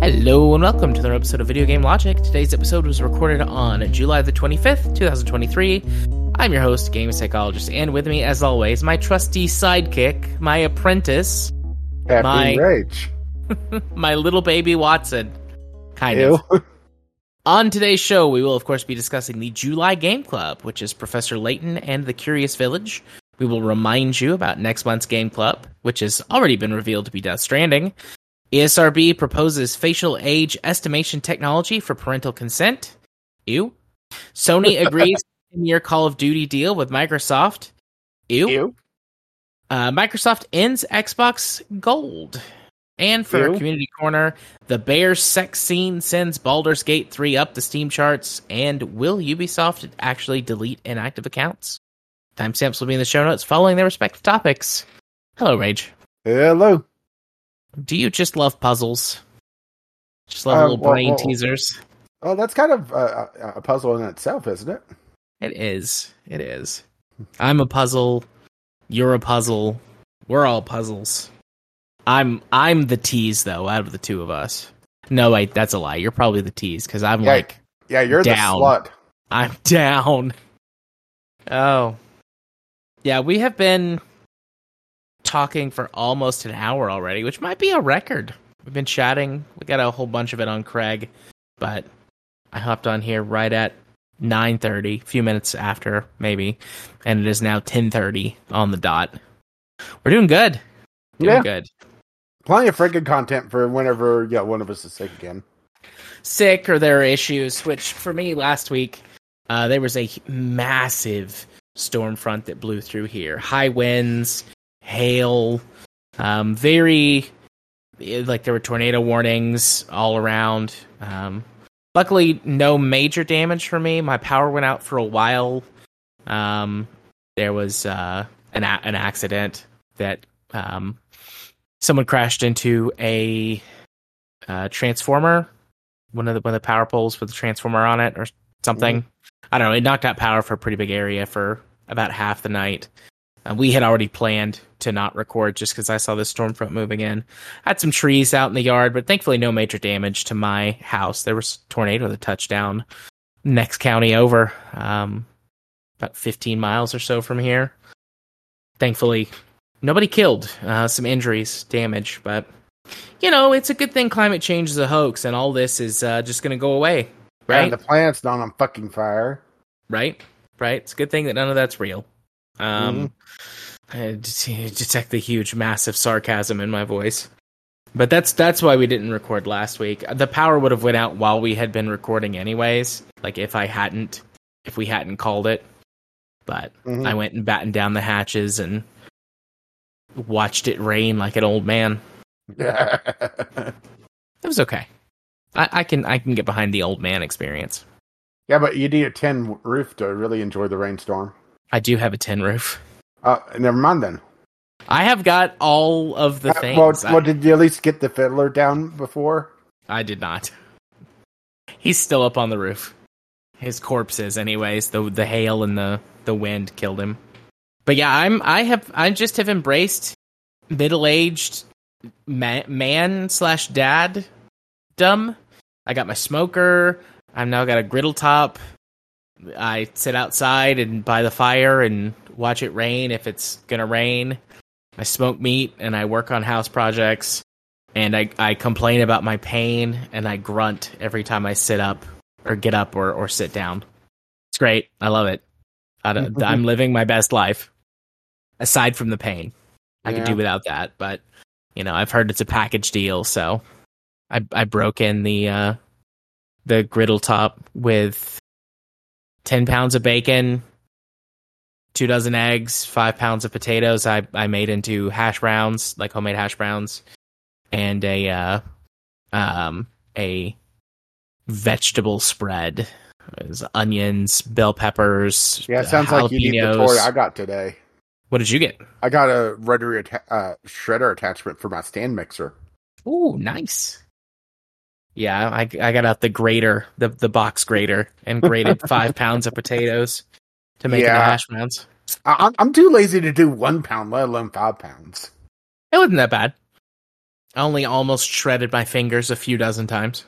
Hello and welcome to another episode of Video Game Logic. Today's episode was recorded on July the 25th, 2023. I'm your host, game psychologist, and with me, as always, my trusty sidekick, my apprentice, Happy My- Rage. my little baby Watson. Kind Ew. of. On today's show, we will, of course, be discussing the July Game Club, which is Professor Layton and the Curious Village. We will remind you about next month's Game Club, which has already been revealed to be Death Stranding. ESRB proposes facial age estimation technology for parental consent. Ew. Sony agrees to 10 year Call of Duty deal with Microsoft. Ew. Ew. Uh, Microsoft ends Xbox Gold. And for Ew. Community Corner, the Bears sex scene sends Baldur's Gate 3 up the Steam charts. And will Ubisoft actually delete inactive accounts? Timestamps will be in the show notes following their respective topics. Hello, Rage. Hello. Do you just love puzzles? Just love Uh, little well, brain well- teasers? Oh, that's kind of uh, a a puzzle in itself, isn't it? It is. It is. I'm a puzzle. You're a puzzle. We're all puzzles. I'm I'm the tease though out of the two of us. No, wait, that's a lie. You're probably the tease because I'm Yeah. like Yeah, you're Down. the slut. I'm down. Oh, yeah. We have been talking for almost an hour already, which might be a record. We've been chatting. We got a whole bunch of it on Craig, but I hopped on here right at 9:30, a few minutes after maybe, and it is now 10:30 on the dot. We're doing good. Doing Yeah. good. Plenty of freaking content for whenever yeah one of us is sick again. sick or there are issues, which for me last week, uh, there was a massive storm front that blew through here. High winds, hail, um, very like there were tornado warnings all around. Um, luckily, no major damage for me. My power went out for a while. Um, there was uh, an a- an accident that um, someone crashed into a uh, transformer one of the one of the power poles with the transformer on it or something. I don't know. It knocked out power for a pretty big area for about half the night. Uh, we had already planned to not record just because I saw the storm front moving in. I had some trees out in the yard, but thankfully no major damage to my house. There was a tornado that touched down next county over, um, about 15 miles or so from here. Thankfully, nobody killed. Uh, some injuries, damage, but you know, it's a good thing climate change is a hoax and all this is uh, just going to go away, right? And the planet's not on fucking fire. right? Right? It's a good thing that none of that's real. Um, I d- detect the huge, massive sarcasm in my voice. But that's that's why we didn't record last week. The power would have went out while we had been recording, anyways. Like if I hadn't, if we hadn't called it. But Mhm. I went and battened down the hatches and watched it rain like an old man. It was okay. I, I can I can get behind the old man experience. yeah, but you need a tin roof to really enjoy the rainstorm. I do have a tin roof. Uh, never mind then. I have got all of the Uh, things. well, I, well, did you at least get the fiddler down before? I did not. He's still up on the roof. His corpse is, anyways. The the hail and the the wind killed him. But yeah, I'm I have I just have embraced middle aged ma- man slash dad dumb. I got my smoker. I've now got a griddle top. I sit outside and by the fire and watch it rain if it's gonna rain. I smoke meat and I work on house projects and I, I complain about my pain and I grunt every time I sit up or get up or, or sit down. It's great. I love it. I I'm living my best life aside from the pain. I could do without that, but you know, I've heard it's a package deal, so I I broke in the uh the griddle top with 10 pounds of bacon, two dozen eggs, five pounds of potatoes. I, I made into hash browns, like homemade hash browns, and a uh, um a vegetable spread. It was onions, bell peppers. Yeah, it sounds like you need the jalapenos. toy I got today. What did you get? I got a rotary atta- uh, shredder attachment for my stand mixer. Ooh, nice. Yeah, I, I got out the grater, the the box grater, and grated five pounds of potatoes to make Yeah. the hash browns. I, I'm- I'm too lazy to do one pound, let alone five pounds. It wasn't that bad. I only almost shredded my fingers a few dozen times.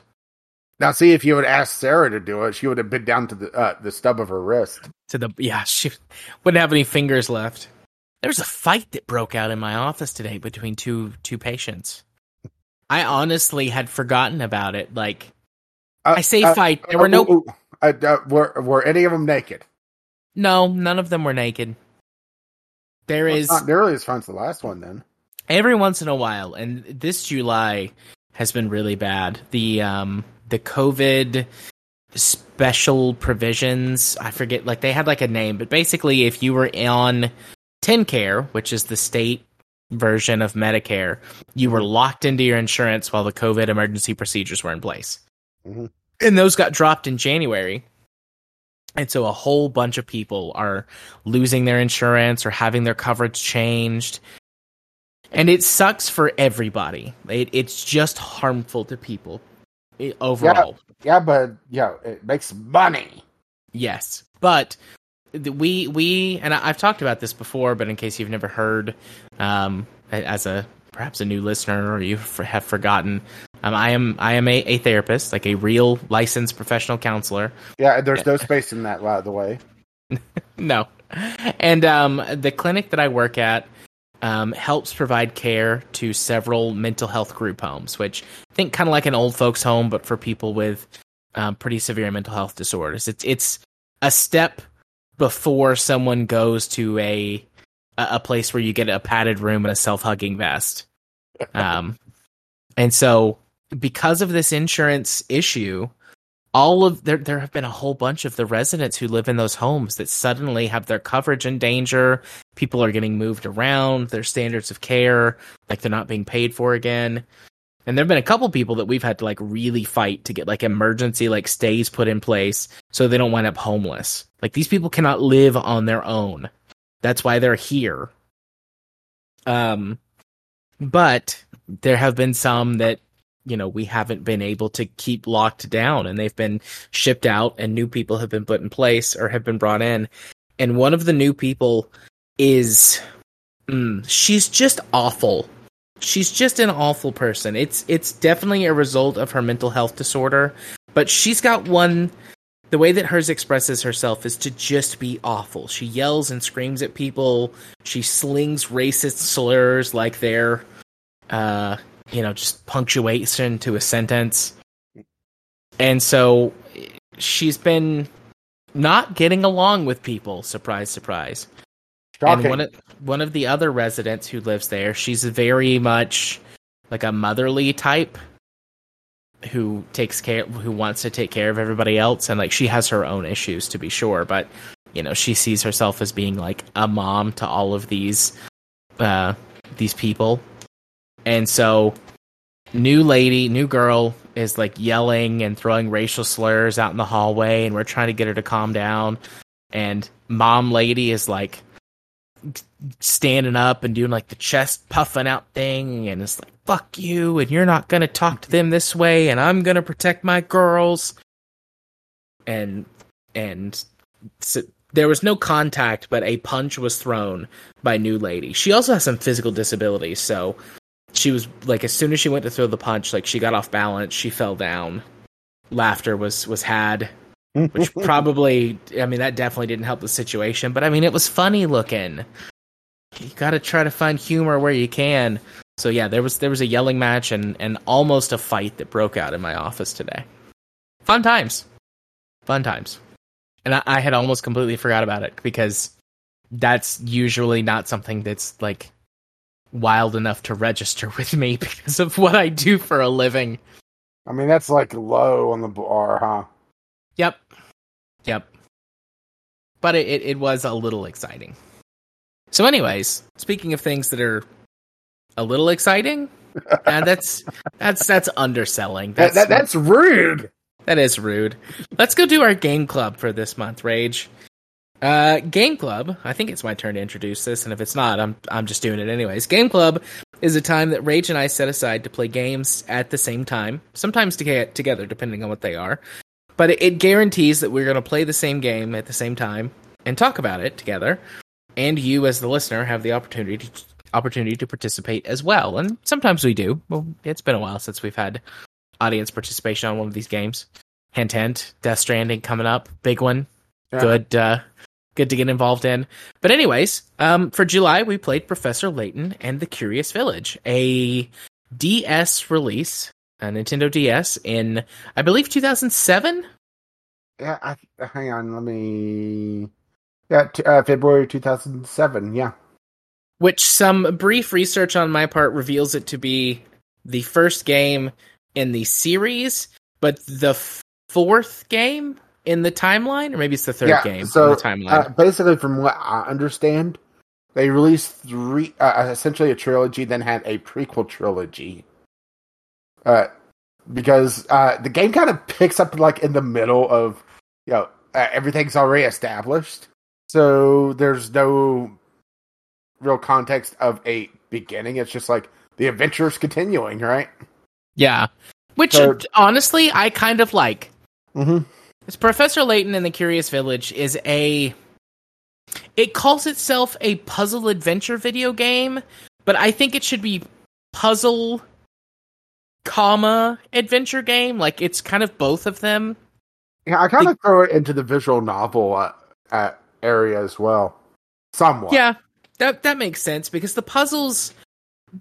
Now, see, if you had asked Sarah to do it, she would have been down to the uh, the stub of her wrist. To the yeah, she wouldn't have any fingers left. There was a fight that broke out in my office today between two two patients. I honestly had forgotten about it. Like Uh, I say uh, fight, there were no uh. Uh, uh, were were any of them naked? no, none of them were naked. There Well, is not nearly as fun as the last one. Then every once in a while and this july has been really bad the um the covid special provisions i forget like they had like a name but basically if you were on TennCare, which is the state version of medicare you were locked into your insurance while the covid emergency procedures were in place Mhm. and those got dropped in january and so a whole bunch of people are losing their insurance or having their coverage changed and it sucks for everybody. It, it's just harmful to people overall. yeah, but yeah, it makes money. Yes, but we we and I, I've talked about this before, but in case you've never heard, um, as a perhaps a new listener or you have forgotten, um, I am I am a, a therapist, like a real licensed professional counselor. Yeah, there's no space in that, by the way. no. And um, the clinic that I work at um, helps provide care to several mental health group homes, which I think kind of like an old folks home, but for people with um, pretty severe mental health disorders. It's it's a step before someone goes to a a place where you get a padded room and a self hugging vest. Um, and so because of this insurance issue, all of there there have been a whole bunch of the residents who live in those homes that suddenly have their coverage in danger. People are getting moved around, their standards of care, like they're not being paid for again. And there've been a couple people that we've had to like really fight to get like emergency like stays put in place so they don't wind up homeless. Like these people cannot live on their own. That's why they're here. Um but there have been some that you know we haven't been able to keep locked down and they've been shipped out and new people have been put in place or have been brought in and one of the new people is mm, she's just awful she's just an awful person it's it's definitely a result of her mental health disorder but she's got one the way that hers expresses herself is to just be awful she yells and screams at people she slings racist slurs like they're uh you know, just punctuation to a sentence. And so she's been not getting along with people, surprise surprise. Shocking. And one of one of the other residents who lives there, she's very much like a motherly type who takes care who wants to take care of everybody else and like she has her own issues to be sure, but you know, she sees herself as being like a mom to all of these uh these people and so, new lady, new girl is like yelling and throwing racial slurs out in the hallway, and we're trying to get her to calm down. And mom lady is like standing up and doing like the chest puffing out thing, and it's like, fuck you, and you're not gonna talk to them this way, and I'm gonna protect my girls. And, and, so there was no contact, but a punch was thrown by new lady. She also has some physical disabilities, so she was like as soon as she went to throw the punch like she got off balance she fell down laughter was was had which probably i mean that definitely didn't help the situation but i mean it was funny looking you got to try to find humor where you can so yeah there was there was a yelling match and and almost a fight that broke out in my office today fun times fun times and i, I had almost completely forgot about it because that's usually not something that's like wild enough to register with me because of what I do for a living. I mean, that's like low on the bar, huh? Yep. Yep. But it, it, it was a little exciting. So, anyways, speaking of things that are a little exciting, uh, that's that's that's underselling. That's that, that's rude. that is rude. Let's go do our game club for this month, Rage. Uh, game club. I think it's my turn to introduce this, and if it's not, I'm I'm just doing it anyways. Game club is a time that Rage and I set aside to play games at the same time, sometimes to get together, depending on what they are. But it, it guarantees that we're going to play the same game at the same time and talk about it together. And you, as the listener, have the opportunity to, opportunity to participate as well. And sometimes we do. Well, it's been a while since we've had audience participation on one of these games. Hint, hint. Death Stranding coming up, big one. Yeah. Good, uh, good to get involved in. But anyways, um, for July we played Professor Layton and the Curious Village, a DS release, a Nintendo DS in I believe 2007. Yeah, I, hang on. Let me. Yeah, t- uh, February 2007. Yeah. which some brief research on my part reveals it to be the first game in the series, but the f- fourth game in the timeline, or maybe it's the third yeah. game so, in the timeline. Uh, basically, from what I understand, they released three, uh, essentially a trilogy, then had a prequel trilogy. Uh, because uh, the game kind of picks up like in the middle of, you know, uh, everything's already established, so there's no real context of a beginning. It's just like the adventure's continuing, right? yeah, which so- honestly I kind of like. Mm-hmm. It's Professor Layton and the Curious Village is a. It calls itself a puzzle adventure video game, but I think it should be puzzle, comma adventure game. Like it's kind of both of them. Yeah, I kind of throw it into the visual novel uh, uh, area as well, somewhat. Yeah, that that makes sense because the puzzles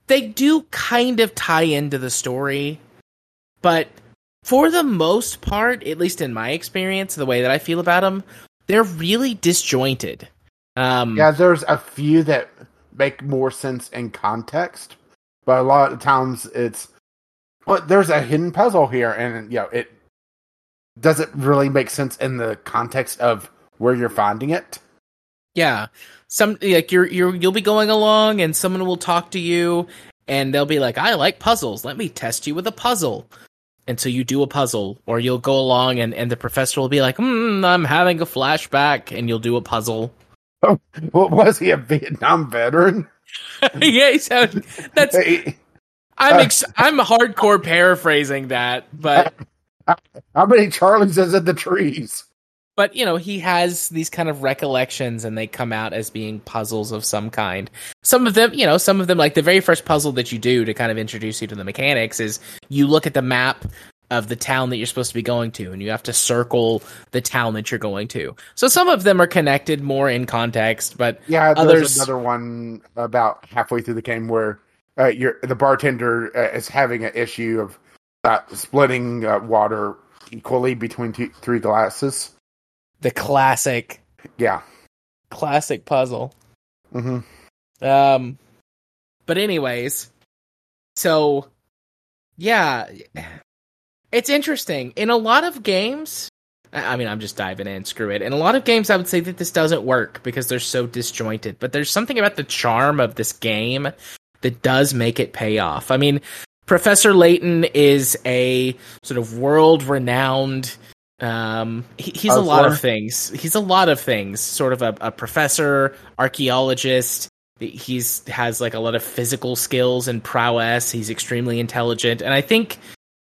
they do kind of tie into the story, but for the most part, at least in my experience, the way that I feel about them, they're really disjointed. Um, Yeah, there's a few that make more sense in context, but a lot of times it's well, there's a hidden puzzle here, and you know it doesn't really make sense in the context of where you're finding it. Yeah. Some like you're you're you'll be going along and someone will talk to you and they'll be like, "I like puzzles. Let me test you with a puzzle." And so you do a puzzle or you'll go along and and the professor will be like, "Hmm, I'm having a flashback." And you'll do a puzzle. What was he a Vietnam veteran? yeah, so that's Hey, I'm ex- I'm hardcore paraphrasing that, but how many Charlies is in the trees? But you know he has these kind of recollections and they come out as being puzzles of some kind some of them you know some of them like the very first puzzle that you do to kind of introduce you to the mechanics is you look at the map of the town that you're supposed to be going to and you have to circle the town that you're going to so some of them are connected more in context but Yeah, there's Others- another one about halfway through the game where uh, you're, the bartender uh, is having an issue of uh, splitting uh, water equally between two, three glasses. The classic Yeah. classic puzzle hmm Um, but anyways, so yeah, it's interesting. In a lot of games, I I mean, I'm just diving in. Screw it. In a lot of games, I would say that this doesn't work because they're so disjointed. But there's something about the charm of this game that does make it pay off. I mean, Professor Layton is a sort of world-renowned. Um, he, he's a lot of things. He's a lot of things. Sort of a, a professor, archaeologist. He's has like a lot of physical skills and prowess. He's extremely intelligent, and I think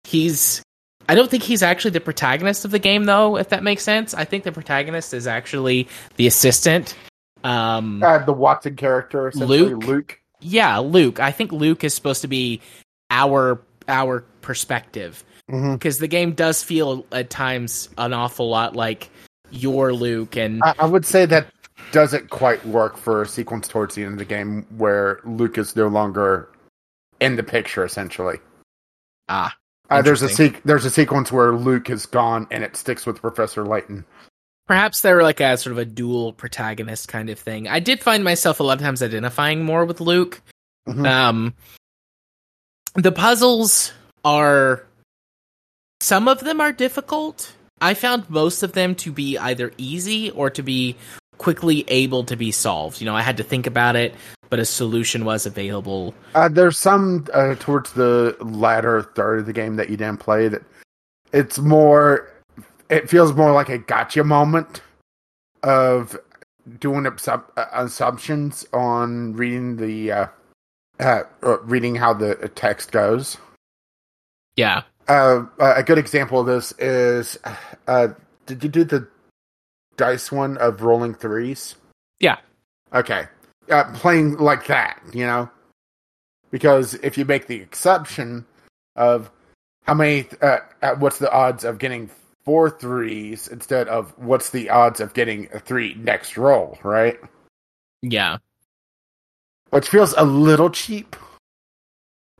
he's. I don't think he's actually the protagonist of the game, though. If that makes sense, I think the protagonist is actually the assistant. Um, Uh, the Watson character, essentially Luke? Luke. yeah, Luke. I think Luke is supposed to be our our perspective hmm because the game does feel at times an awful lot like your Luke and I, I would say that doesn't quite work for a sequence towards the end of the game where Luke is no longer in the picture, essentially. ah Uh, there's a Interesting. sequ- there's a sequence where Luke is gone and it sticks with Professor Layton. perhaps they're like a sort of a dual protagonist kind of thing. I did find myself a lot of times identifying more with Luke. Mhm. Um, the puzzles are some of them are difficult. I found most of them to be either easy or to be quickly able to be solved. You know, I had to think about it, but a solution was available. Uh, there's some uh, towards the latter third of the game that you didn't play that it's more. It feels more like a gotcha moment of doing assup- uh, assumptions on reading the uh, uh, uh, reading how the text goes. Yeah. Uh, a good example of this is, uh, did you do the dice one of rolling threes? Yeah. Okay. Uh, playing like that, you know, because if you make the exception of how many, uh, uh, what's the odds of getting four threes instead of what's the odds of getting a three next roll, right? Yeah. Which feels a little cheap.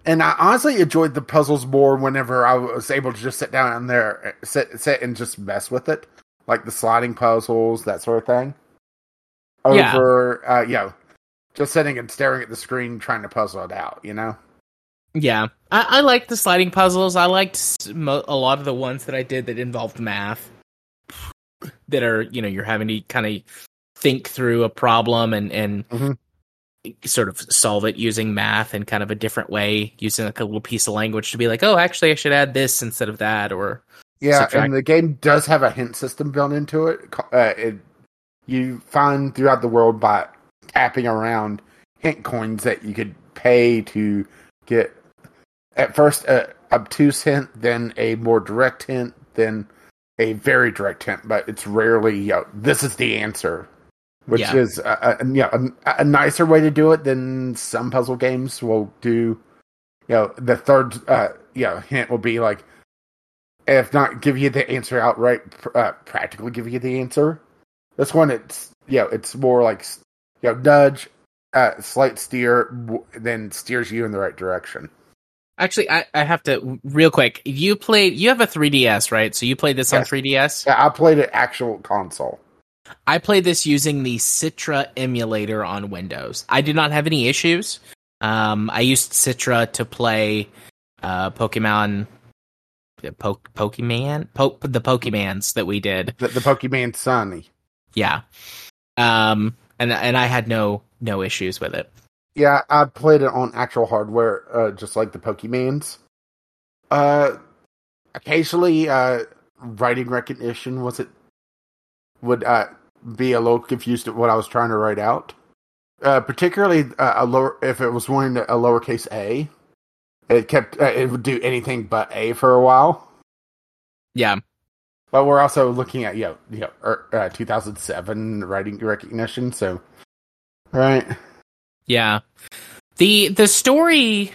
And I honestly enjoyed the puzzles more whenever I was able to just sit down in there, sit, sit and just mess with it, like the sliding puzzles, that sort of thing. Yeah. Over, uh, you know, just sitting and staring at the screen trying to puzzle it out, you know? Yeah. I, I liked the sliding puzzles. I liked mo- a lot of the ones that I did that involved math. That are, you know, you're having to kind of think through a problem and and Mhm. Sort of solve it using math in kind of a different way, using like a little piece of language to be like, oh, actually, I should add this instead of that, or Yeah, Subtract. and the game does have a hint system built into it. Uh, it you find throughout the world by tapping around hint coins that you could pay to get at first a obtuse hint, then a more direct hint, then a very direct hint. But it's rarely you know, this is the answer, which Yeah. is a, a, you know, a, a nicer way to do it than some puzzle games will do. You know, the third uh, you know hint will be like if not give you the answer outright, uh, practically give you the answer. This one, it's you know, it's more like you know, nudge, uh, slight steer, then steers you in the right direction. actually, I, I have to real quick. You played, you have a 3DS, right? So you played this on 3DS. Yeah, I played an actual console. I played this using the Citra emulator on Windows. I did not have any issues. Um, I used Citra to play uh, Pokemon, po- Pokemon, po- the Pokemans that we did. The, the Pokemon Sunny. Yeah, um, and and I had no no issues with it. Yeah, I played it on actual hardware, uh, just like the Pokemans. Uh, occasionally, uh, writing recognition was it would uh be a little confused at what I was trying to write out. Uh, particularly uh, a lower if it was wanting a lowercase a, it kept uh, it would do anything but a for a while. Yeah, But we're also looking at you know, you know er, uh, 2007 writing recognition, so right. yeah. the The story,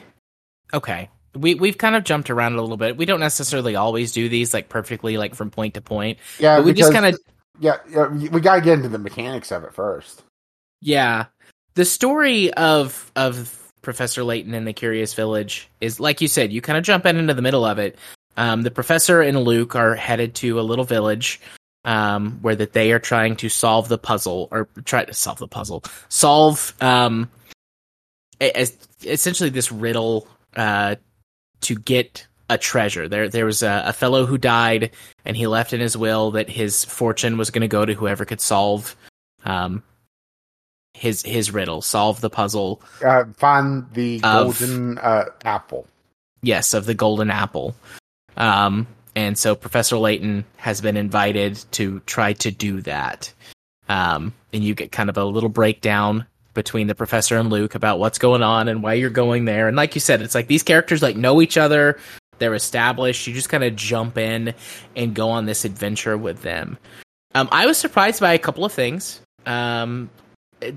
okay. We we've kind of jumped around a little bit. We don't necessarily always do these like perfectly, like from point to point. Yeah, we just kind of yeah, we gotta get into the mechanics of it first. Yeah. The story of of Professor Layton and the Curious Village is like you said, you kind of jump in into the middle of it. Um, the professor and Luke are headed to a little village um, where that they are trying to solve the puzzle or try to solve the puzzle, solve um, as, essentially this riddle uh, to get a treasure. There, there was a, a fellow who died, and he left in his will that his fortune was going to go to whoever could solve um, his his riddle, solve the puzzle. Uh, find the Of- golden uh, apple. Yes, of the golden apple. Um, and so Professor Layton has been invited to try to do that. Um, and you get kind of a little breakdown between the professor and Luke about what's going on and why you're going there. And like you said, it's like these characters like know each other. They're established. You just kind of jump in and go on this adventure with them. Um, I was surprised by a couple of things. Um, f-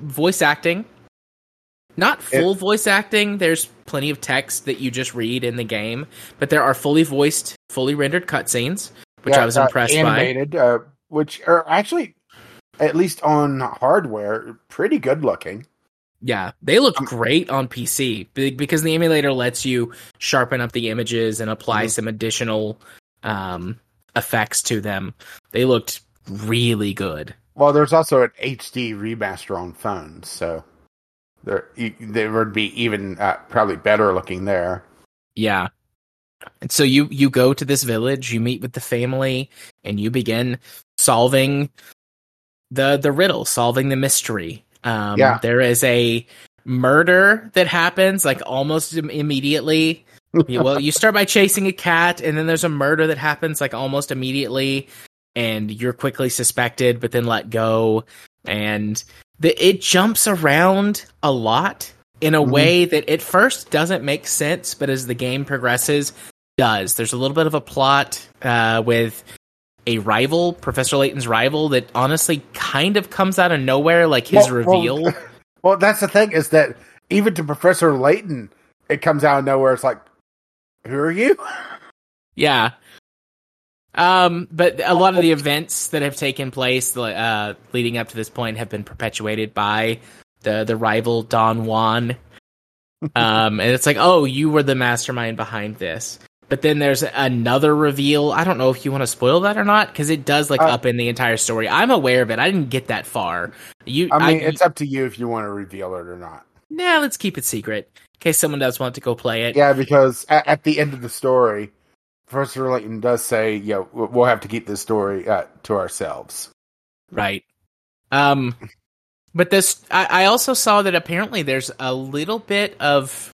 voice acting, not full voice acting. There's plenty of text that you just read in the game, but there are fully voiced, fully rendered cutscenes, which Yeah, I was uh, impressed by. uh, which are actually, at least on hardware, pretty good looking. Yeah, they look Um, great on PC because the emulator lets you sharpen up the images and apply Mhm. some additional um, effects to them. They looked really good. Well, there's also an HD remaster on phones, so there there would be even uh, probably better looking there. Yeah. And so you you go to this village, you meet with the family, and you begin solving the the riddle, solving the mystery. Um, Yeah. There is a murder that happens like almost im- immediately. Well, you start by chasing a cat, and then there's a murder that happens like almost immediately, and you're quickly suspected, but then let go. And the, it jumps around a lot in a Mhm. way that at first doesn't make sense, but as the game progresses, does. There's a little bit of a plot uh, with a rival, Professor Layton's rival, that honestly kind of comes out of nowhere, like his Well- well, reveal. Well, that's the thing is that even to Professor Layton, it comes out of nowhere. It's like, who are you? Yeah. Um, but a lot of the events that have taken place uh, leading up to this point have been perpetuated by the the rival Don Juan. Um, and it's like, oh, you were the mastermind behind this. But then there's another reveal. I don't know if you want to spoil that or not, because it does like Uh, up in the entire story. I'm aware of it. I didn't get that far. You, I mean, it's up to you if you want to reveal it or not. nah. Let's keep it secret in case someone does want to go play it. Yeah, because at, at the end of the story, Professor Layton does say, "Yeah, we- we'll have to keep this story uh, to ourselves." Right. Um, but this, I, I also saw that apparently there's a little bit of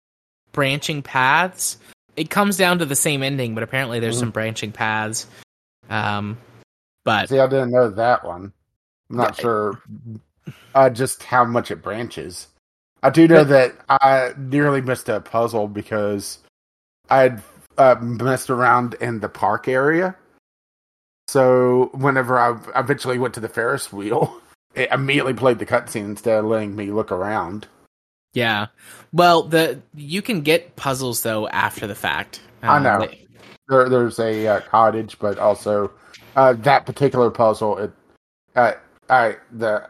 branching paths. It comes down to the same ending, but apparently there's Mhm. some branching paths. Um, but See, I didn't know that one. I'm not Yeah. sure uh, just how much it branches. I do know that I nearly missed a puzzle because I had uh, messed around in the park area. So whenever I eventually went to the Ferris wheel, it immediately played the cutscene instead of letting me look around. Yeah, well, the you can get puzzles though after the fact. I Um, know. they- There, there's a uh, cottage, but also uh, that particular puzzle. It, uh, I the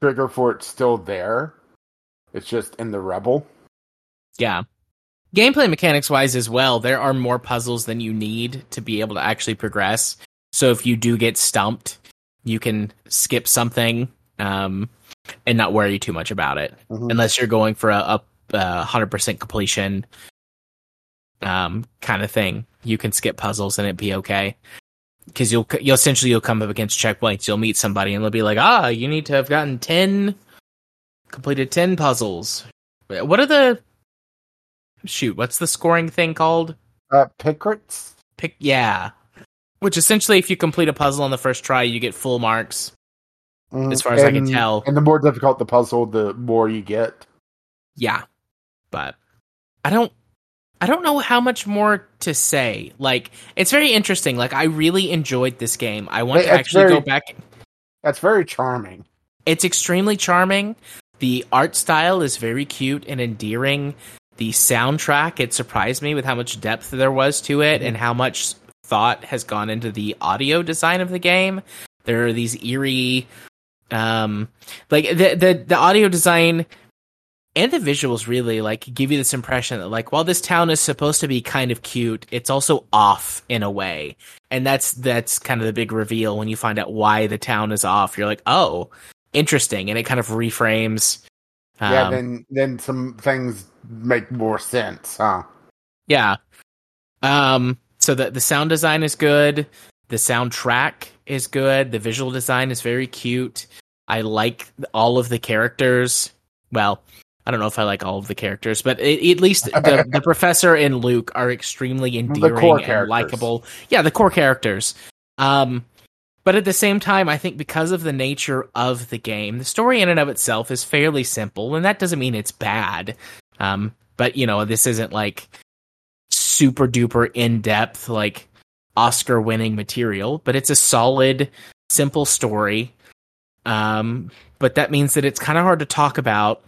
trigger for it's still there. It's just in the rebel. Yeah. Gameplay mechanics wise as well, there are more puzzles than you need to be able to actually progress. So if you do get stumped, you can skip something um, and not worry too much about it, Mhm. unless you're going for a, a 100% completion um, kind of thing. You can skip puzzles and it be okay. Because you'll you'll essentially you'll come up against checkpoints. You'll meet somebody and they'll be like, ah, you need to have gotten ten completed ten puzzles. What are the shoot? What's the scoring thing called? Uh. Pick yeah. Which essentially, if you complete a puzzle on the first try, you get full marks. Mhm. As far as I can tell. and the more difficult the puzzle, the more you get. Yeah, but I don't. I don't know how much more to say. Like, it's very interesting. Like, I really enjoyed this game. I want It- to actually very- go back. That's very charming. It's extremely charming. The art style is very cute and endearing. The soundtrack, it surprised me with how much depth there was to it and how much thought has gone into the audio design of the game. There are these eerie um like the the, the audio design and the visuals really like give you this impression that like while this town is supposed to be kind of cute, it's also off in a way. And that's that's kind of the big reveal when you find out why the town is off. You're like, "Oh, interesting." And it kind of reframes yeah, um, then then some things make more sense, huh? Yeah. Um so the the sound design is good, the soundtrack is good, the visual design is very cute. I like all of the characters. Well, I don't know if I like all of the characters, but it, at least the, the professor and Luke are extremely endearing and likable. Yeah, the core characters. Um but at the same time, I think because of the nature of the game, the story in and of itself is fairly simple, and that doesn't mean it's bad. Um, but you know, this isn't like super duper in depth, like Oscar winning material, but it's a solid, simple story. Um, but that means that it's kind of hard to talk about.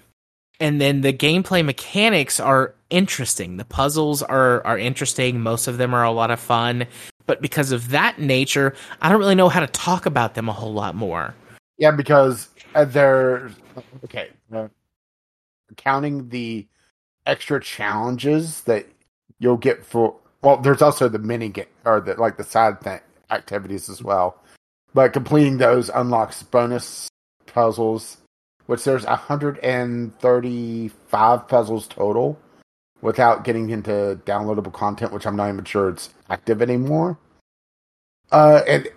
And then the gameplay mechanics are interesting. The puzzles are are interesting. Most of them are a lot of fun. But because of that nature, I don't really know how to talk about them a whole lot more. Yeah, because uh, they're okay. Uh, counting the extra challenges that you'll get for well, there's also the mini game or the like the side th- activities as well. But completing those unlocks bonus puzzles, which there's 135 puzzles total, without getting into downloadable content, which I'm not even sure it's active anymore. Uh, and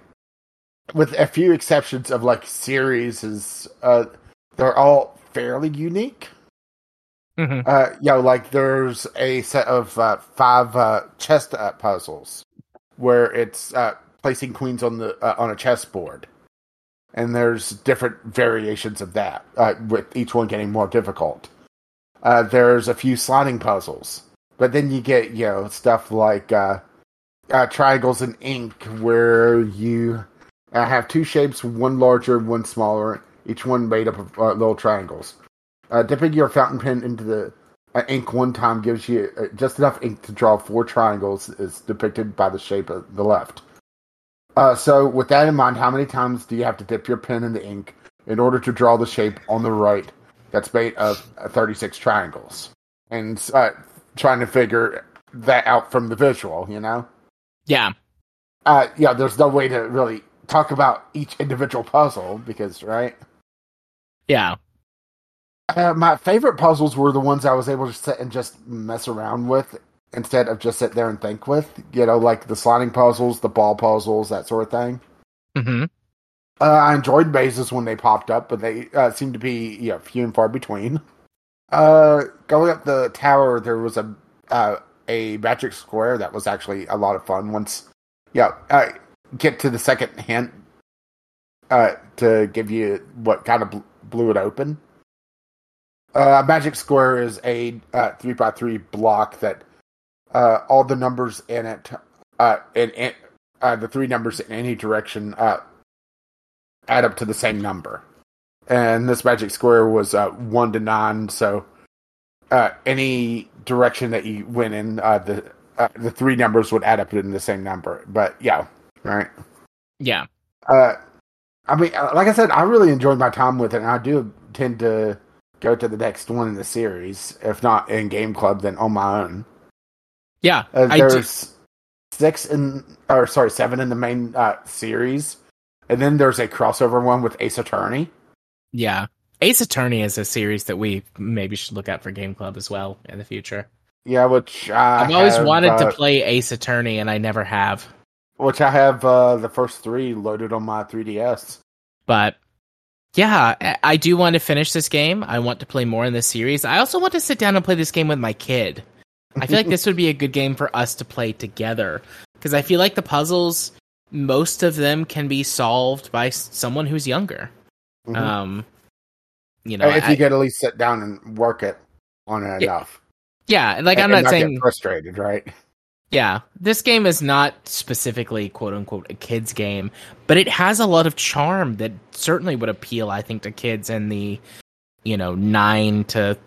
with a few exceptions of like series, is uh, they're all fairly unique. Mhm. Uh, you know, like there's a set of uh, five uh, chess uh, puzzles where it's uh, placing queens on the uh, on a chessboard, and there's different variations of that, uh, with each one getting more difficult. uh, there's a few sliding puzzles. But then you get you know stuff like uh, uh, triangles in ink, where you uh, have two shapes, one larger, one smaller, each one made up of little triangles. Dipping your fountain pen into the ink one time gives you just enough ink to draw four triangles, is depicted by the shape of the left. Uh, so, with that in mind, how many times do you have to dip your pen in the ink in order to draw the shape on the right that's made of uh, 36 triangles? And uh, trying to figure that out from the visual, you know? Yeah. Uh, yeah, there's no way to really talk about each individual puzzle because, right? Yeah. Uh, my favorite puzzles were the ones I was able to sit and just mess around with instead of just sit there and think with. You know, like the sliding puzzles, the ball puzzles, that sort of thing. hmm Uh, I enjoyed mazes when they popped up, but they uh, seemed to be you know, few and far between. Uh, going up the tower, there was a uh, a magic square that was actually a lot of fun. Once, yeah, uh, get to the second hint uh, to give you what kind of bl- blew it open. Uh, magic square is a uh, three by three block that uh, all the numbers in it, uh, in, in uh, the three numbers in any direction, uh, add up to the same number. And this magic square was uh, one to nine, so uh, any direction that you went in, uh, the uh, the three numbers would add up in the same number. But yeah, right. Yeah. Uh, I mean, uh, like I said, I really enjoyed my time with it, and I do tend to go to the next one in the series, if not in Game Club, then on my own. Yeah. Uh, I do. there's six in, or sorry, seven in the main uh, series, and then there's a crossover one with Ace Attorney. Yeah. Ace Attorney is a series that we maybe should look at for Game Club as well in the future. Yeah, which I I've always have, wanted uh, to play Ace Attorney and I never have. Which I have uh, the first three loaded on my 3DS. But yeah, I- I do want to finish this game. I want to play more in this series. I also want to sit down and play this game with my kid. I feel like this would be a good game for us to play together because I feel like the puzzles, most of them can be solved by someone who's younger. Mhm. Um, you know, if I- you could at least sit down and work it on it Yeah, enough. yeah, and like And- I'm not get saying frustrated, right? Yeah, this game is not specifically quote unquote a kids game, but it has a lot of charm that certainly would appeal, I think, to kids in the, you know, 9 to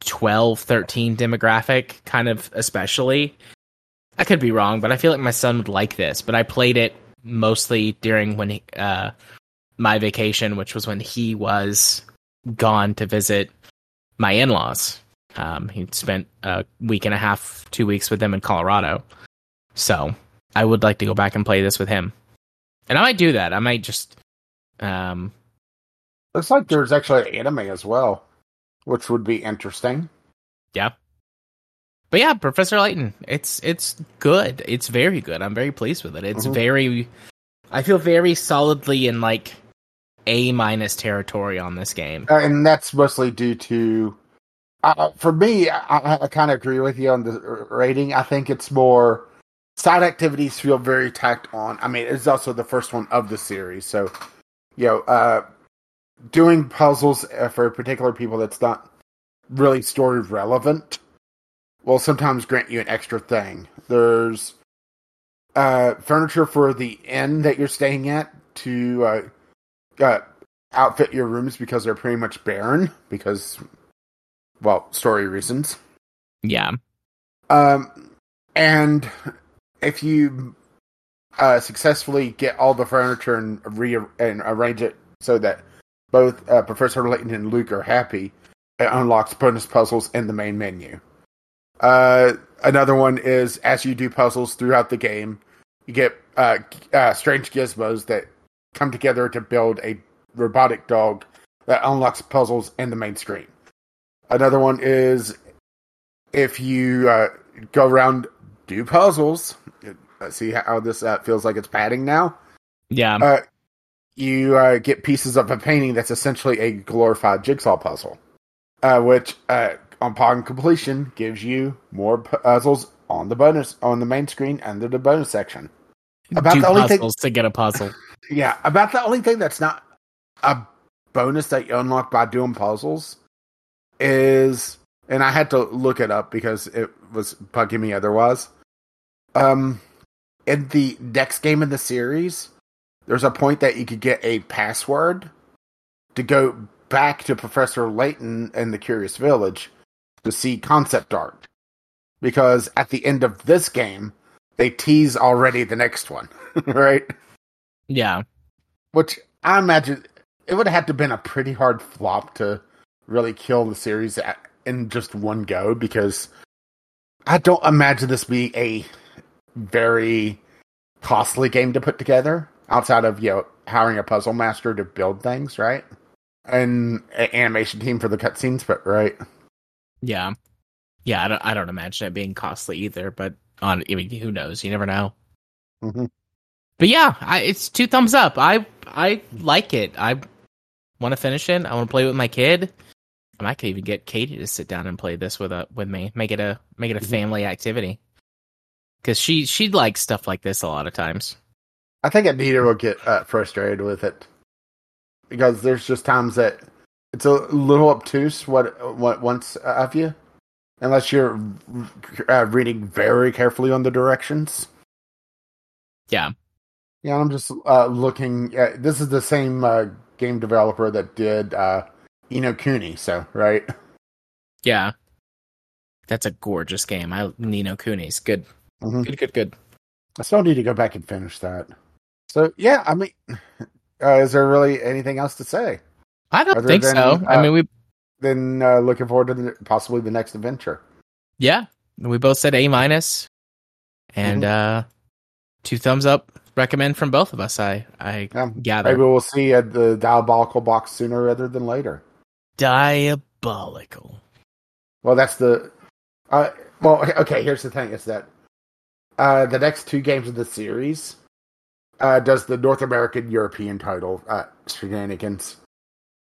12, 13 demographic, kind of especially. I could be wrong, but I feel like my son would like this, but I played it mostly during when he, uh my vacation, which was when he was gone to visit my in-laws. Um, he spent a week and a half, two weeks with them in Colorado. So I would like to go back and play this with him. And I might do that. I might just, um, Looks like there's actually an anime as well, which would be interesting. yeah. But yeah, Professor Layton, it's it's good. It's very good. I'm very pleased with it. It's Mhm. very, I feel very solidly in like A minus territory on this game. Uh, and that's mostly due to, uh, for me, I, I kind of agree with you on the rating. I think it's more side activities feel very tacked on. I mean, it's also the first one of the series, so you know, uh, doing puzzles for particular people that's not really story relevant will sometimes grant you an extra thing. There's uh, furniture for the inn that you're staying at to uh, uh, outfit your rooms because they're pretty much barren because, well, story reasons. Yeah. Um, and if you uh, successfully get all the furniture and re and arrange it so that both uh, Professor Layton and Luke are happy, it unlocks bonus puzzles in the main menu. Uh, another one is as you do puzzles throughout the game, you get uh, uh, strange gizmos that come together to build a robotic dog that unlocks puzzles in the main screen. Another one is if you uh, go around do puzzles, see how this uh, feels like it's padding now. Yeah. Uh, you uh, get pieces of a painting that's essentially a glorified jigsaw puzzle, uh, which uh, upon completion gives you more puzzles on the bonus on the main screen under the bonus section. About the only thing, to get a puzzle. yeah, about the only thing that's not a bonus that you unlock by doing puzzles is, and I had to look it up because it was bugging me otherwise. Um, in the next game in the series, there's a point that you could get a password to go back to Professor Layton and the Curious Village to see concept art. Because at the end of this game, they tease already the next one, right? Yeah. Which I imagine it would have had to been a pretty hard flop to really kill the series at, in just one go because I don't imagine this being a very costly game to put together outside of you know hiring a puzzle master to build things, right? And an animation team for the cutscenes, but right. Yeah. Yeah, I don't, I don't imagine it being costly either, but on I mean, who knows? You never know. Mm-hmm. But yeah, I, it's two thumbs up. I I like it. I want to finish it. I want to play with my kid. I might could even get Katie to sit down and play this with a with me. Make it a make it a family activity. Because she she likes stuff like this a lot of times. I think Anita will get uh, frustrated with it because there's just times that it's a little obtuse what what wants of you, unless you're uh, reading very carefully on the directions. Yeah, yeah. I'm just uh, looking. At, this is the same uh, game developer that did uh, Ni no Kuni, so right. Yeah, that's a gorgeous game. I Ni no Kuni's good. Mhm. Good, good, good. I still need to go back and finish that. So yeah, I mean, uh, is there really anything else to say? I don't Other think than, so. I uh, mean, we Then uh, looking forward to the, possibly the next adventure. yeah, we both said A minus, and Mm-hmm. uh two thumbs up. Recommend from both of us. I I Yeah, gather Maybe we'll see at the diabolical box sooner rather than later. diabolical. Well, that's the. Uh, well, okay. Here's the thing: is that uh, the next two games of the series uh, does the North American European title uh, shenanigans.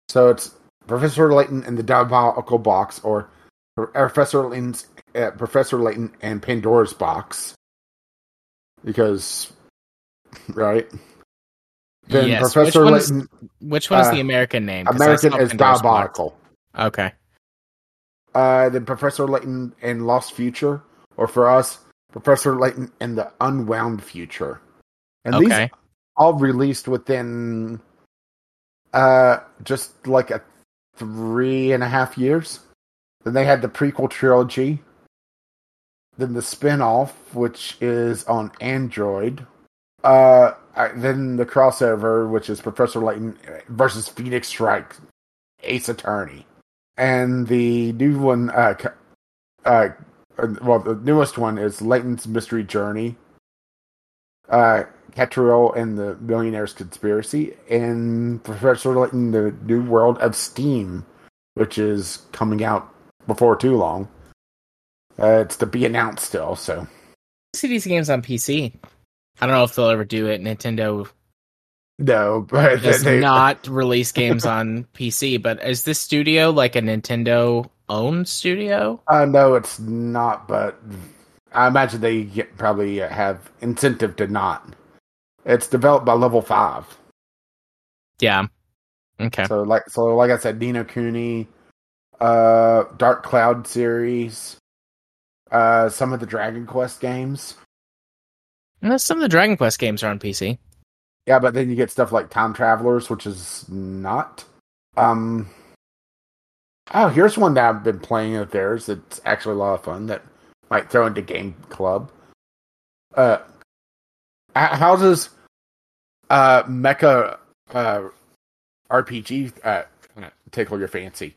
So it's Professor Layton and the Diabolical Box, or Professor Layton's uh, Professor Layton and Pandora's Box, because right. Then Yes, which Professor one is- Layton, Which one is Uh, the American name? American is Pandora's Box. Diabolical. Okay. uh, then Professor Layton and Lost Future, or for us, Professor Layton and the Unwound Future. And these okay. all released within uh just like a three and a half years. Then they had the prequel trilogy. Then the spin-off, which is on Android. Uh then the crossover, which is Professor Layton versus Phoenix Wright, Ace Attorney. And the new one uh uh uh, well the newest one is Layton's Mystery Journey. Uh Katrielle and the Millionaire's Conspiracy, and Professor Layton, the New World of Steam, which is coming out before too long. Uh, it's to be announced still, so see these games on PC. I don't know if they'll ever do it. Nintendo no, but does they, not release games on PC. But is this studio like a Nintendo owned studio? Uh, no, it's not. But I imagine they get, probably have incentive to not. It's developed by Level Five, Yeah. Okay. so like so like I said, Ni no Kuni, uh, Dark Cloud series, uh, some of the Dragon Quest games. And some of the Dragon Quest games are on PC. Yeah, but then you get stuff like Time Travelers, which is not. Um. Oh, here's one that I've been playing of theirs. It's actually a lot of fun. That might throw into Game Club. Uh, how does uh Mecha uh RPG uh tickle your fancy?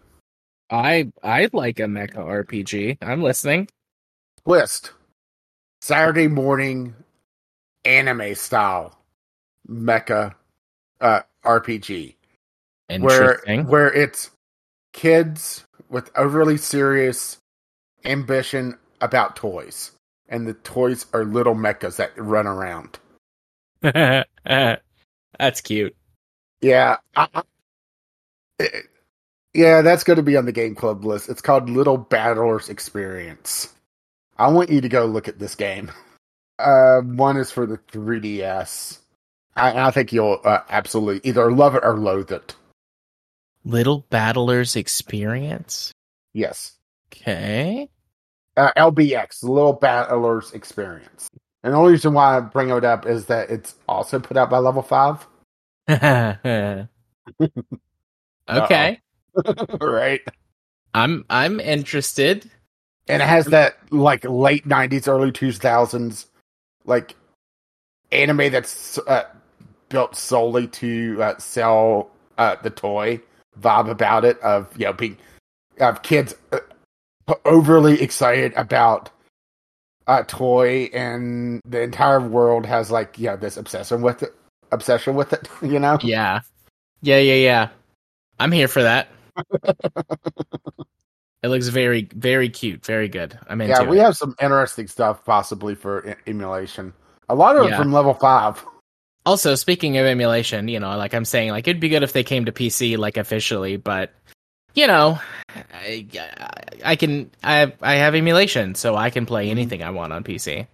I I'd like a mecha RPG. I'm listening. Twist. Saturday morning anime style mecha uh RPG. where where it's kids with overly serious ambition about toys, and the toys are little mechas that run around. That's cute. Yeah, I, I- it- yeah, that's going to be on the game club list. It's called Little Battlers Experience. I want you to go look at this game. Uh, one is for the 3DS. I, I think you'll uh, absolutely either love it or loathe it. Little Battlers Experience. Yes. Okay. Uh, LBX, Little Battlers Experience. And the only reason why I bring it up is that it's also put out by Level 5. okay. right. I'm I'm interested. And it has that like late 90s, early 2000s like anime that's uh, built solely to uh, sell uh, the toy vibe about it of you know being of kids uh, overly excited about a toy and the entire world has like yeah this obsession with it obsession with it you know Yeah. Yeah, yeah, yeah. I'm here for that. it looks very very cute, very good. I'm into yeah we it. have some interesting stuff possibly for emulation a lot of it from level 5 Also, speaking of emulation, you know, like I'm saying, like it'd be good if they came to PC like officially, but you know, I, I can I have, I have emulation, so I can play anything I want on PC.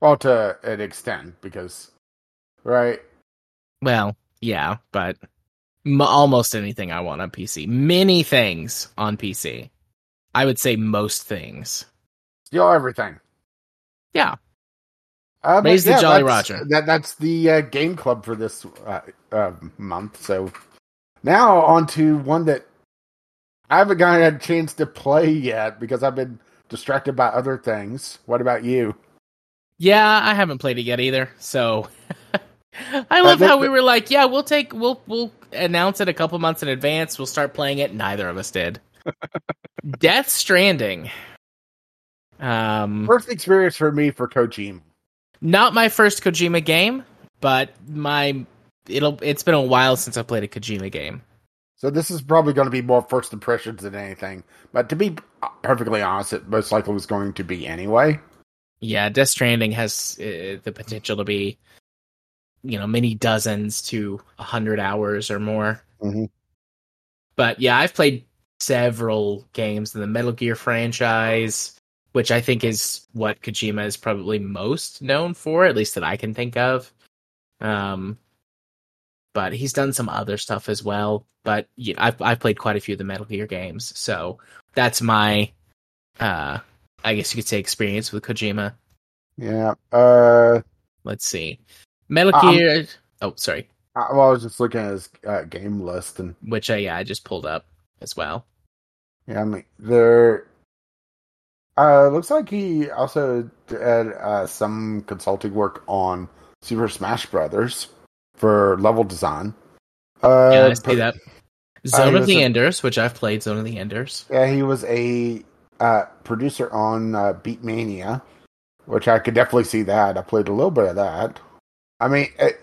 well to an extent because right Well, yeah, but m- almost anything I want on PC. Many things on PC. I would say most things. steal everything Yeah. Uh, Raise the Jolly that's- Roger. That that's the uh, game club for this uh, uh, month. So now on to one that I haven't gotten a chance to play yet because I've been distracted by other things. What about you? Yeah, I haven't played it yet either. So I love how we were like, yeah, we'll take we'll we'll announce it a couple months in advance. We'll start playing it. Neither of us did. Death Stranding. Um First experience for me for Kojima. not my first Kojima game, but my it'll it's been a while since I played a Kojima game. So this is probably going to be more first impressions than anything. But to be perfectly honest, it most likely was going to be anyway. Yeah, Death Stranding has uh, the potential to be you know, many dozens to a hundred hours or more. Mhm. But yeah, I've played several games in the Metal Gear franchise, which I think is what Kojima is probably most known for, at least that I can think of. Um, but he's done some other stuff as well. But yeah, I've I've played quite a few of the Metal Gear games, so that's my, uh, I guess you could say experience with Kojima. Yeah. Uh, Let's see, Metal Um, Gear. oh, sorry, I, well, I was just looking at his uh, game list and which I yeah I just pulled up as well. Yeah, I mean, there. Uh, looks like he also did uh, some consulting work on Super Smash Brothers for level design. Uh, Yeah, I see but- that. Zone of the a- Enders, which I've played. Zone of the Enders. Yeah, he was a uh, producer on uh, Beatmania, which I could definitely see that. I played a little bit of that. I mean, it,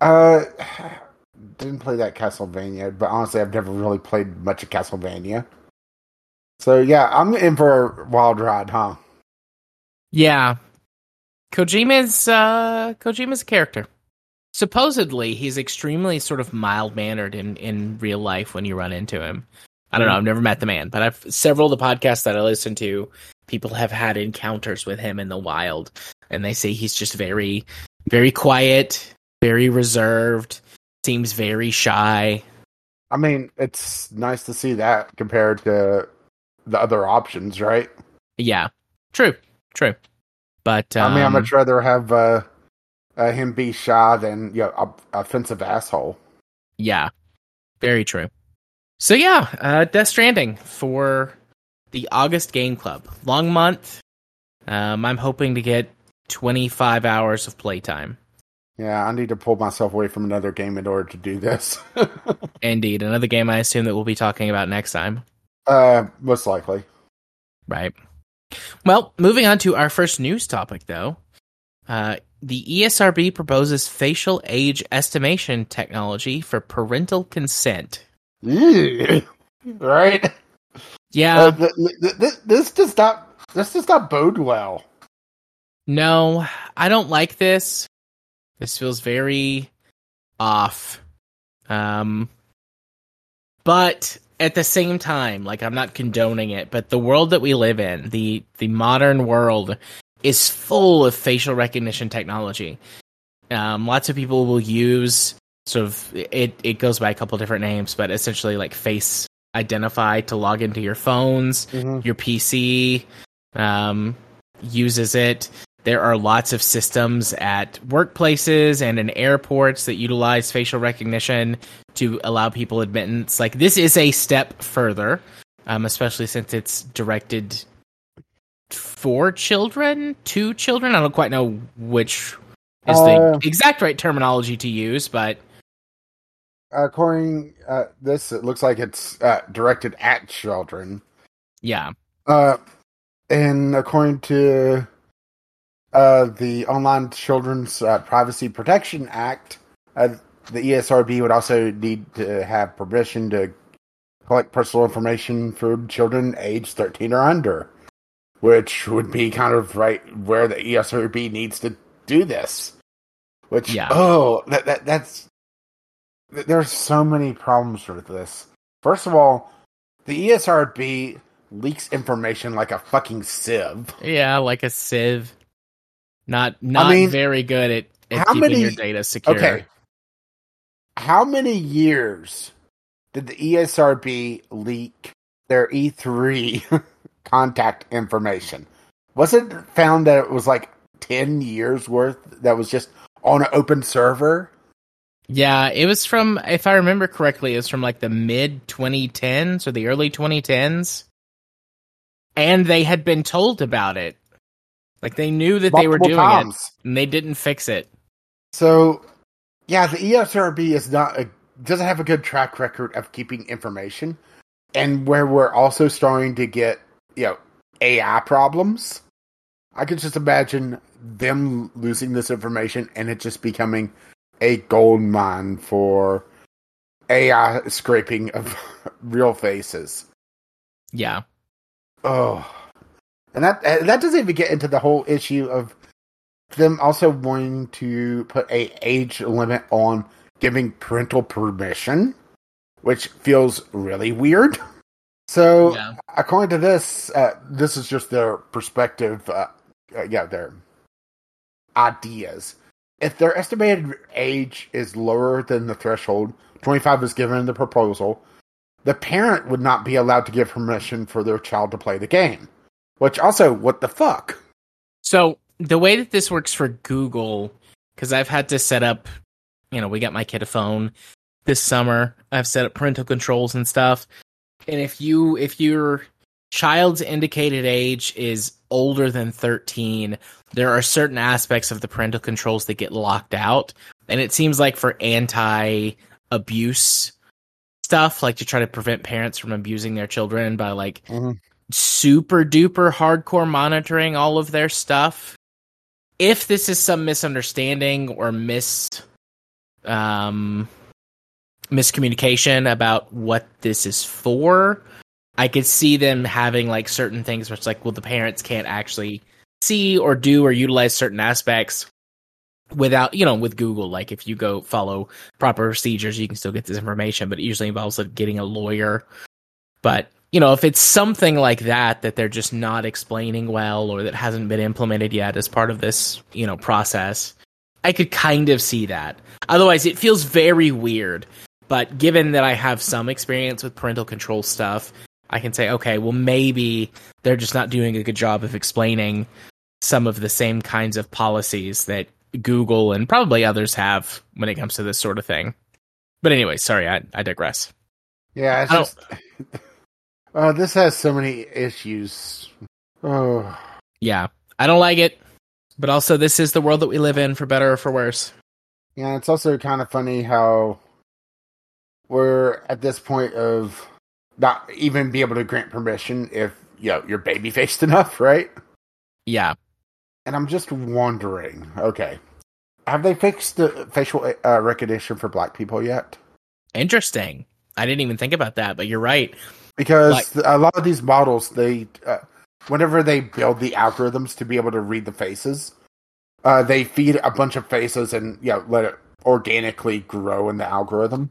uh, didn't play that Castlevania, but honestly, I've never really played much of Castlevania. So yeah, I'm in for a wild ride, huh? Yeah, Kojima's uh, Kojima's a character. Supposedly, he's extremely sort of mild mannered in in real life when you run into him. I don't know. I've never met the man, but I've several of the podcasts that I listen to. People have had encounters with him in the wild, and they say he's just very, very quiet, very reserved, seems very shy. I mean, it's nice to see that compared to the other options, right? Yeah, true, true. But um, I mean, I'd much rather have uh, uh, him be shy than you know, a offensive asshole. Yeah, very true. So yeah, uh, Death Stranding for the August Game Club. Long month. Um, I'm hoping to get 25 hours of playtime. Yeah, I need to pull myself away from another game in order to do this. Indeed, another game I assume that we'll be talking about next time. uh, most likely. Right. Well, moving on to our first news topic, though. Uh, the ESRB proposes facial age estimation technology for parental consent. Right? Yeah, Uh, th- th- th- this does not. This does not bode well. No, I don't like this. This feels very off. Um but at the same time, like I'm not condoning it, but the world that we live in, the the modern world is full of facial recognition technology. Um lots of people will use sort of it it goes by a couple different names, but essentially like face identify to log into your phones. Mhm. Your PC um, uses it. There are lots of systems at workplaces and in airports that utilize facial recognition to allow people admittance. Like this is a step further, um, especially since it's directed for children, two children. I don't quite know which is Uh, the exact right terminology to use, but According uh, this, it looks like it's uh, directed at children. yeah, Uh, and according to uh, the Online Children's uh, Privacy Protection Act, uh, the ESRB would also need to have permission to collect personal information for children aged 13 or under, which would be kind of right where the ESRB needs to do this. Which, Yeah. oh, that, that that's th- there's so many problems with this. First of all, the ESRB leaks information like a fucking sieve. yeah, like a sieve. Not not mean, very good at, at how keeping many- your data secure. Okay. How many years did the ESRB leak their E3 contact information? Was it found that it was like 10 years worth that was just on an open server? Yeah, it was from, if I remember correctly, it was from like the mid 2010s or the early 2010s. And they had been told about it. Like they knew that they were doing times. it, and they didn't fix it. So, yeah, the ESRB is not a, doesn't have a good track record of keeping information, and where we're also starting to get you know AI problems. I could just imagine them losing this information and it just becoming a gold mine for AI scraping of real faces. Yeah. Oh, and that that doesn't even get into the whole issue of them also wanting to put a age limit on giving parental permission, which feels really weird. So, Yeah. according to this, uh, this is just their perspective. Uh, uh, yeah, their ideas. If their estimated age is lower than the threshold, 25 is given in the proposal, the parent would not be allowed to give permission for their child to play the game. Which also, what the fuck? So the way that this works for Google, because I've had to set up, you know, we got my kid a phone this summer. I've set up parental controls and stuff. And if you if your child's indicated age is older than 13, there are certain aspects of the parental controls that get locked out. And it seems like for anti abuse stuff, like to try to prevent parents from abusing their children by like Mhm. super duper hardcore monitoring all of their stuff. If this is some misunderstanding or mis um miscommunication about what this is for, I could see them having like certain things it's like, well, the parents can't actually see or do or utilize certain aspects without, you know, with Google. Like if you go follow proper procedures, you can still get this information, but it usually involves like getting a lawyer. But you know, if it's something like that that they're just not explaining well or that hasn't been implemented yet as part of this, you know, process, I could kind of see that. Otherwise, it feels very weird. But given that I have some experience with parental control stuff, I can say, okay, well, maybe they're just not doing a good job of explaining some of the same kinds of policies that Google and probably others have when it comes to this sort of thing. But anyway, sorry, I, I digress. Yeah, it's I just. Uh, this has so many issues. Oh, Yeah, I don't like it. But also, this is the world that we live in, for better or for worse. yeah, it's also kind of funny how we're at this point of not even be able to grant permission if you know you're baby faced enough, right? Yeah. And I'm just wondering, okay, have they fixed the facial uh, recognition for black people yet? Interesting. I didn't even think about that, but you're right. Because Like- a lot of these models, they uh, whenever they build the algorithms to be able to read the faces, uh, they feed a bunch of faces and you know let it organically grow in the algorithm.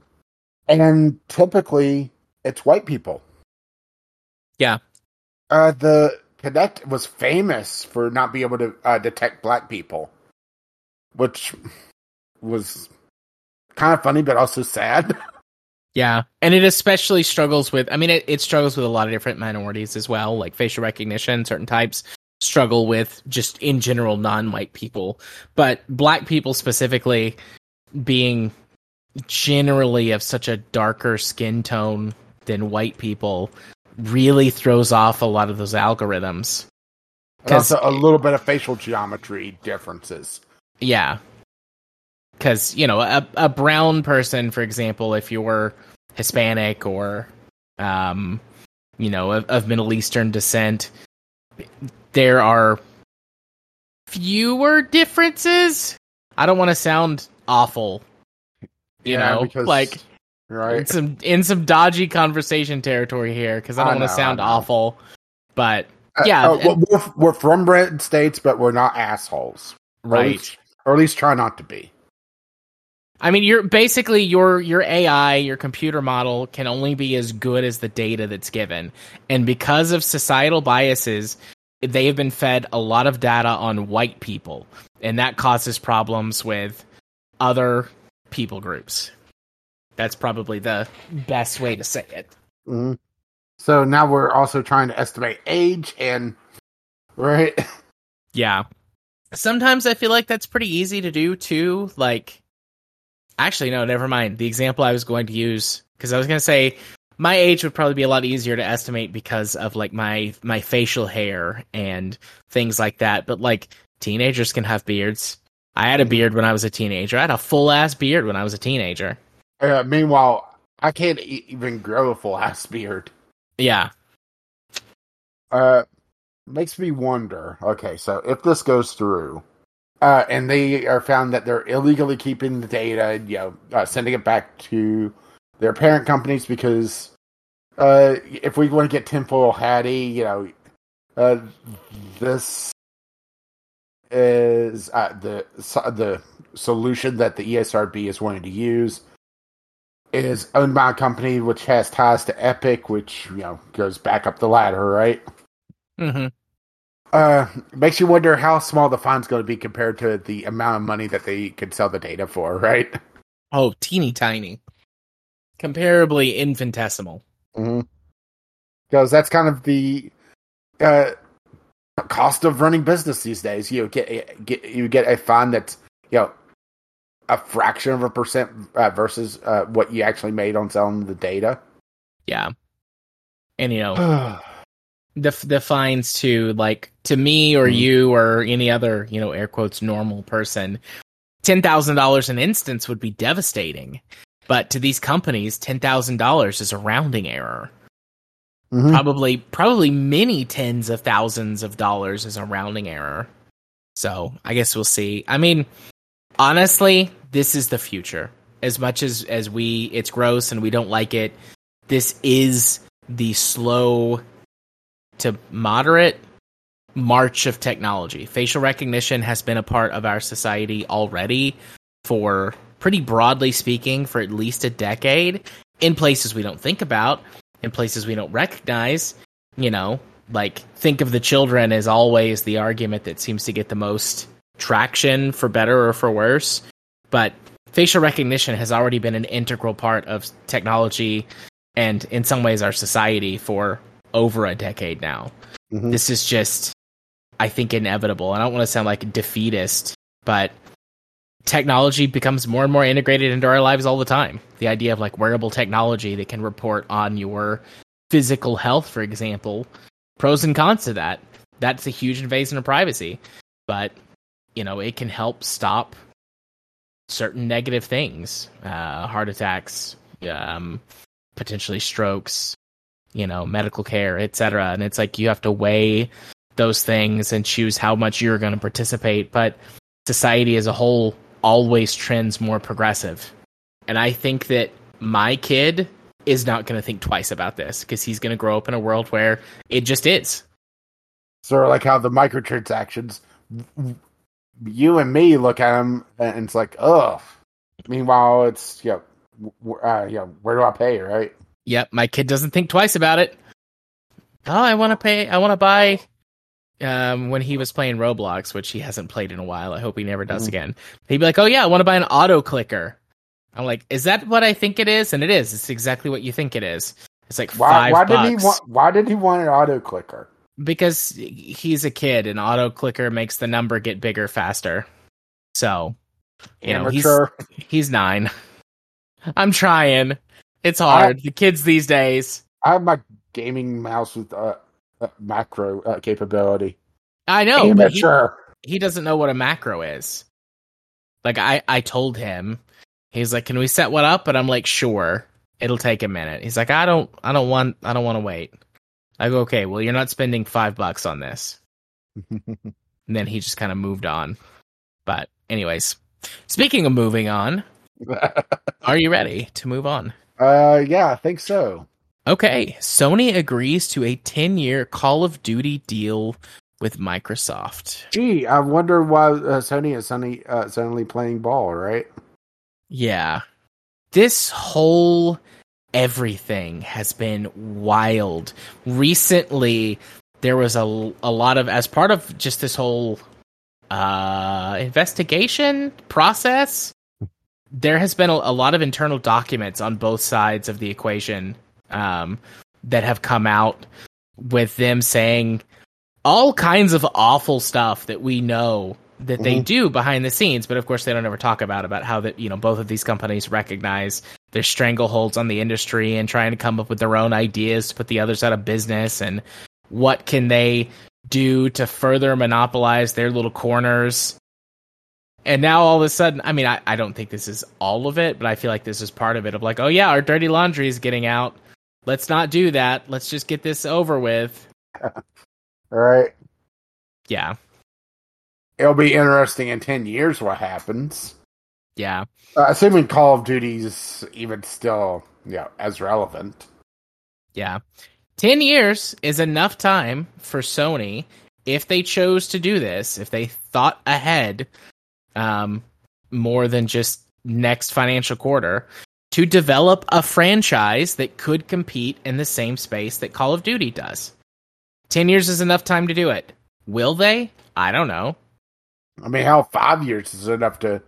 And typically, it's white people. Yeah. Uh, the Kinect was famous for not being able to uh, detect black people, which was kind of funny, but also sad. Yeah, and it especially struggles with. I mean, it, it struggles with a lot of different minorities as well, like facial recognition. Certain types struggle with just in general non-white people, but black people specifically being generally of such a darker skin tone than white people really throws off a lot of those algorithms. Because a little bit of facial geometry differences. Yeah. Because, you know, a, a brown person, for example, if you're Hispanic or, um, you know, of, of Middle Eastern descent, there are fewer differences. I don't want to sound awful, you Yeah, know, because- like in Right. some in some dodgy conversation territory here because I don't want to sound awful, but Uh, yeah, uh, we're- we're, we're from red states, but we're not assholes. Or at right. least- Or at least try not to be. I mean, you're basically your your AI, your computer model can only be as good as the data that's given, and because of societal biases, they have been fed a lot of data on white people, and that causes problems with other people groups. That's probably the best way to say it. Mhm. So now we're also trying to estimate age and right. Yeah. Sometimes I feel like that's pretty easy to do too. Like, actually, no, never mind. The example I was going to use, because I was going to say my age would probably be a lot easier to estimate because of like my my facial hair and things like that. But like teenagers can have beards. I had a beard when I was a teenager. I had a full ass beard when I was a teenager. Uh, meanwhile, I can't e- even grow a full ass beard. Yeah. Uh, makes me wonder. Okay, so if this goes through, uh, and they are found that they're illegally keeping the data, and, you know, uh, sending it back to their parent companies because, uh, if we want to get tinfoil hattie, you know, uh, this is uh, the the solution that the ESRB is wanting to use is owned by a company which has ties to Epic, which you know goes back up the ladder, right? Mm-hmm. Uh, makes you wonder how small the fine's going to be compared to the amount of money that they could sell the data for, right? Oh, teeny tiny. Comparably infinitesimal. Mm-hmm. Because that's kind of the uh, cost of running business these days. You get get you get a fine that's you know a fraction of a percent uh, versus uh, what you actually made on selling the data. Yeah. And you know, the the fines to like to me or Mhm. you or any other you know air quotes normal person ten thousand dollars an instance would be devastating but to these companies ten thousand dollars is a rounding error Mhm. probably probably many tens of thousands of dollars is a rounding error so i guess we'll see i mean honestly this is the future as much as as we it's gross and we don't like it this is the slow to moderate march of technology. Facial recognition has been a part of our society already for pretty broadly speaking for at least a decade in places we don't think about, in places we don't recognize, you know, like think of the children is always the argument that seems to get the most traction for better or for worse, but facial recognition has already been an integral part of technology and in some ways our society for over a decade now. Mhm. This is just, I think, inevitable. I don't want to sound like a defeatist, but technology becomes more and more integrated into our lives all the time. The idea of like wearable technology that can report on your physical health, for example, pros and cons to that. That's a huge invasion of privacy, but you know, it can help stop certain negative things, uh, heart attacks, um, potentially strokes, you know, medical care, etc. And it's like you have to weigh those things and choose how much you're going to participate. But society as a whole always trends more progressive. And I think that my kid is not going to think twice about this because he's going to grow up in a world where it just is. Sort of like how the microtransactions, you and me look at them, and it's like, ugh. Meanwhile, it's you know, uh, you know, where do I pay, right? Yep, my kid doesn't think twice about it. Oh, I want to pay. I want to buy. Um, when he was playing Roblox, which he hasn't played in a while, I hope he never does Mhm. again. He'd be like, "Oh yeah, I want to buy an auto clicker," I'm like, is that what I think it is? And it is. It's exactly what you think it is. It's like Why? five Why bucks did he want? Why did he want an auto clicker? because he's a kid, and auto clicker makes the number get bigger faster. So, you know, he's Amateur. he's nine. I'm trying. It's hard. the kids these days. I have my gaming mouse with uh, macro uh, capability. I know, but he, Amateur. he doesn't know what a macro is. Like I, I told him, he's like, "Can we set one up?" And I'm like, "Sure." It'll take a minute. He's like, "I don't, I don't want, I don't want to wait." I go, "Okay, well, you're not spending five bucks on this." And then he just kind of moved on. But anyways, speaking of moving on, are you ready to move on? uh, yeah, I think so. Okay, Sony agrees to a 10-year Call of Duty deal with Microsoft. Gee, I wonder why uh, Sony is suddenly uh, suddenly playing ball, right? Yeah. This whole everything has been wild. Recently, there was a, a lot of, as part of just this whole uh, investigation process, there has been a, a lot of internal documents on both sides of the equation um, that have come out with them saying all kinds of awful stuff that we know that they Mhm. do behind the scenes, but of course they don't ever talk about about how that you know both of these companies recognize their strangleholds on the industry and trying to come up with their own ideas to put the others out of business and what can they do to further monopolize their little corners. And now all of a sudden, I mean, I, I don't think this is all of it, but I feel like this is part of it of like, oh yeah, our dirty laundry is getting out. Let's not do that. Let's just get this over with. All right. Yeah. It'll be interesting in ten years what happens. Yeah. Uh, assuming Call of Duty's even still, yeah, as relevant. Yeah. 10 years is enough time for Sony if they chose to do this, if they thought ahead um, more than just next financial quarter, to develop a franchise that could compete in the same space that Call of Duty does. 10 years is enough time to do it. Will they? I don't know. I mean, how five years is enough to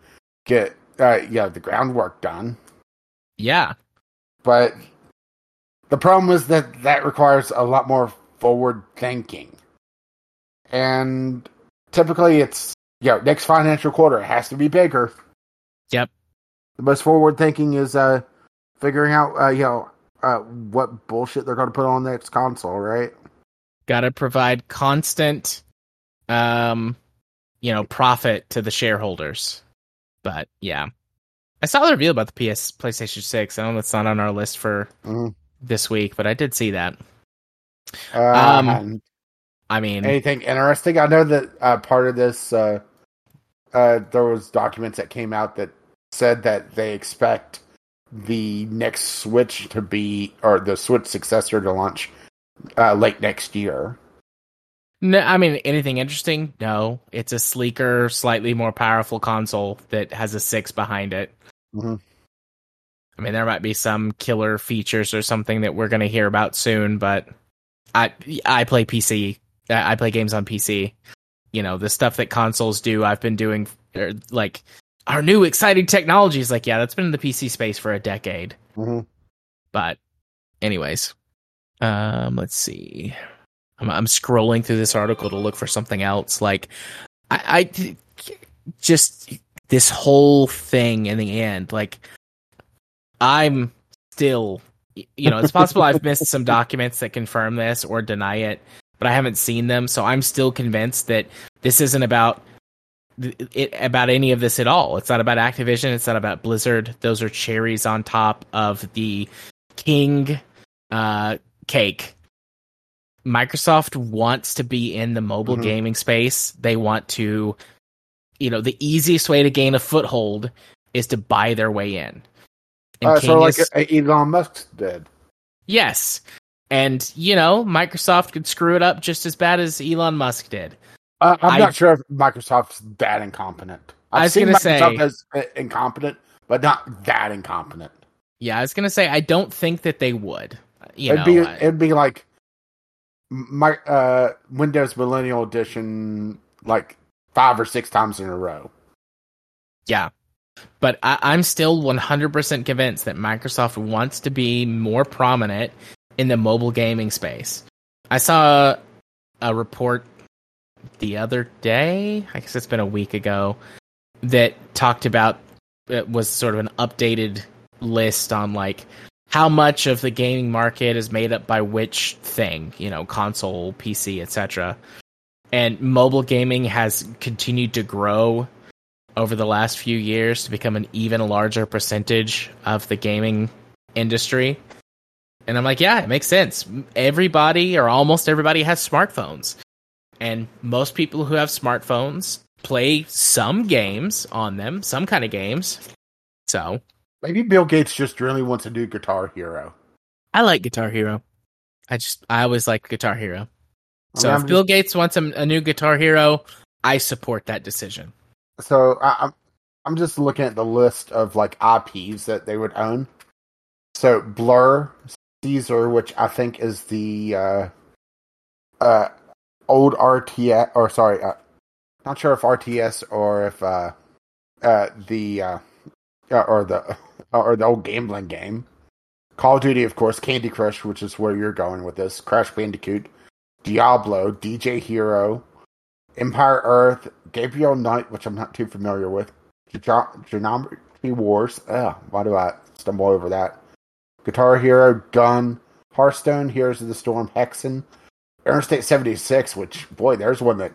get, uh, yeah, the groundwork done. Yeah. But the problem is that that requires a lot more forward thinking. And typically it's, you know, next financial quarter it has to be bigger. Yep. The most forward thinking is uh, figuring out, uh, you know, uh, what bullshit they're going to put on the next console, right? Got to provide constant um you know profit to the shareholders. But yeah. I saw the reveal about the PS PlayStation 6. I know that's not on our list for Mhm. this week, but I did see that. Uh, Um, I mean, anything interesting? I know that uh, part of this, uh, uh, there was documents that came out that said that they expect the next Switch to be, or the Switch successor to launch uh, late next year. no, I mean anything interesting? No. It's a sleeker, slightly more powerful console that has a 6 behind it. Mhm. I mean, there might be some killer features or something that we're going to hear about soon, but I I play PC. I I play games on PC. You know, the stuff that consoles do, I've been doing er, like our new exciting technology is like, yeah, that's been in the PC space for a decade. Mhm. But anyways, um let's see. I'm I'm scrolling through this article to look for something else like I, I just this whole thing in the end like I'm still you know, it's possible I've missed some documents that confirm this or deny it, but I haven't seen them, so I'm still convinced that this isn't about it about any of this at all. It's not about Activision, it's not about Blizzard. Those are cherries on top of the king uh cake. Microsoft wants to be in the mobile Mhm. gaming space. They want to you know, the easiest way to gain a foothold is to buy their way in. And Uh, so, like is- Elon Musk did. Yes. And, you know, Microsoft could screw it up just as bad as Elon Musk did. Uh, I'm I- not sure if Microsoft's that incompetent. I've I was seen gonna Microsoft say- as uh, incompetent, but not that incompetent. Yeah, I was going to say, I don't think that they would. You it'd know, be I- it'd be like my uh, Windows Millennial Edition, like five or six times in a row. yeah. But I, I'm still 100% convinced that Microsoft wants to be more prominent in the mobile gaming space. I saw a report the other day, I guess it's been a week ago, that talked about it was sort of an updated list on like how much of the gaming market is made up by which thing, you know, console, PC, etc. And mobile gaming has continued to grow over the last few years to become an even larger percentage of the gaming industry. And I'm like, yeah, it makes sense. Everybody or almost everybody has smartphones. And most people who have smartphones play some games on them, some kind of games. So maybe Bill Gates just really wants to do Guitar Hero. I like Guitar Hero. I just I always liked Guitar Hero. So I mean, if Bill Gates wants a, a, new Guitar Hero, I support that decision. So I, I'm I'm just looking at the list of like IPs that they would own. So Blur, Caesar, which I think is the uh, uh, old RTS, or sorry, uh, not sure if RTS or if uh, uh, the uh, or the or the old gambling game. Call of Duty, of course, Candy Crush, which is where you're going with this. Crash Bandicoot, Diablo, DJ Hero, Empire Earth, Gabriel Knight, which I'm not too familiar with. Geometry Wars. Ugh, why do I stumble over that? Guitar Hero, Gun, Hearthstone, Heroes of the Storm, Hexen, Interstate 76, which, boy, there's one that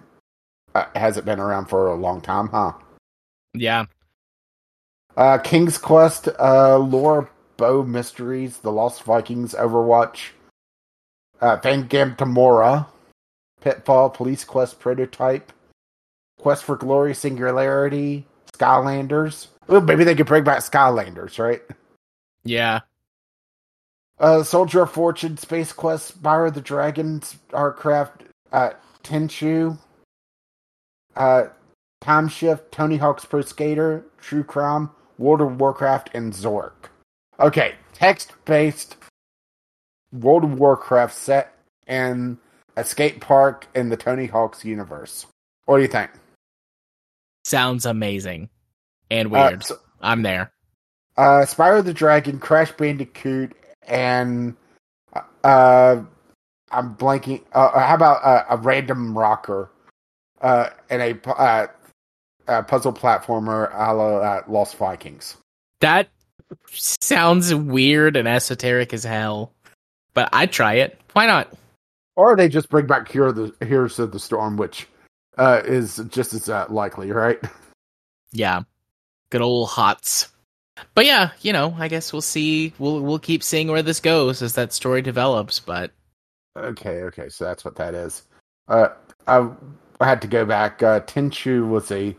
uh, hasn't been around for a long time, huh? Yeah. Uh, King's Quest, uh, Laura Bow Mysteries, The Lost Vikings, Overwatch, uh, Phantasmagoria, Pitfall, Police Quest Prototype, Quest for Glory, Singularity, Skylanders. Oh, maybe they could bring back Skylanders, right? Yeah. Uh, Soldier of Fortune, Space Quest, Spyro the Dragon, StarCraft, uh, Tenchu, uh, Time Shift, Tony Hawk's Pro Skater, True Crime, World of Warcraft, and Zork. Okay, text based World of Warcraft set in a skate park in the Tony Hawk's universe. What do you think? Sounds amazing and weird. Uh, so, I'm there. Uh, Spyro the Dragon, Crash Bandicoot, and uh, I'm blanking. Uh, how about uh, a random rocker uh, and a, uh, a puzzle platformer a la uh, Lost Vikings? That sounds weird and esoteric as hell, but I'd try it. Why not? Or they just bring back Hero the Heroes of the Storm, which uh, is just as uh, likely, right? Yeah, good old HOTS. But yeah, you know, I guess we'll see. We'll we'll keep seeing where this goes as that story develops. But okay, okay, so that's what that is. Uh, I, I had to go back. Uh, Tenchu was a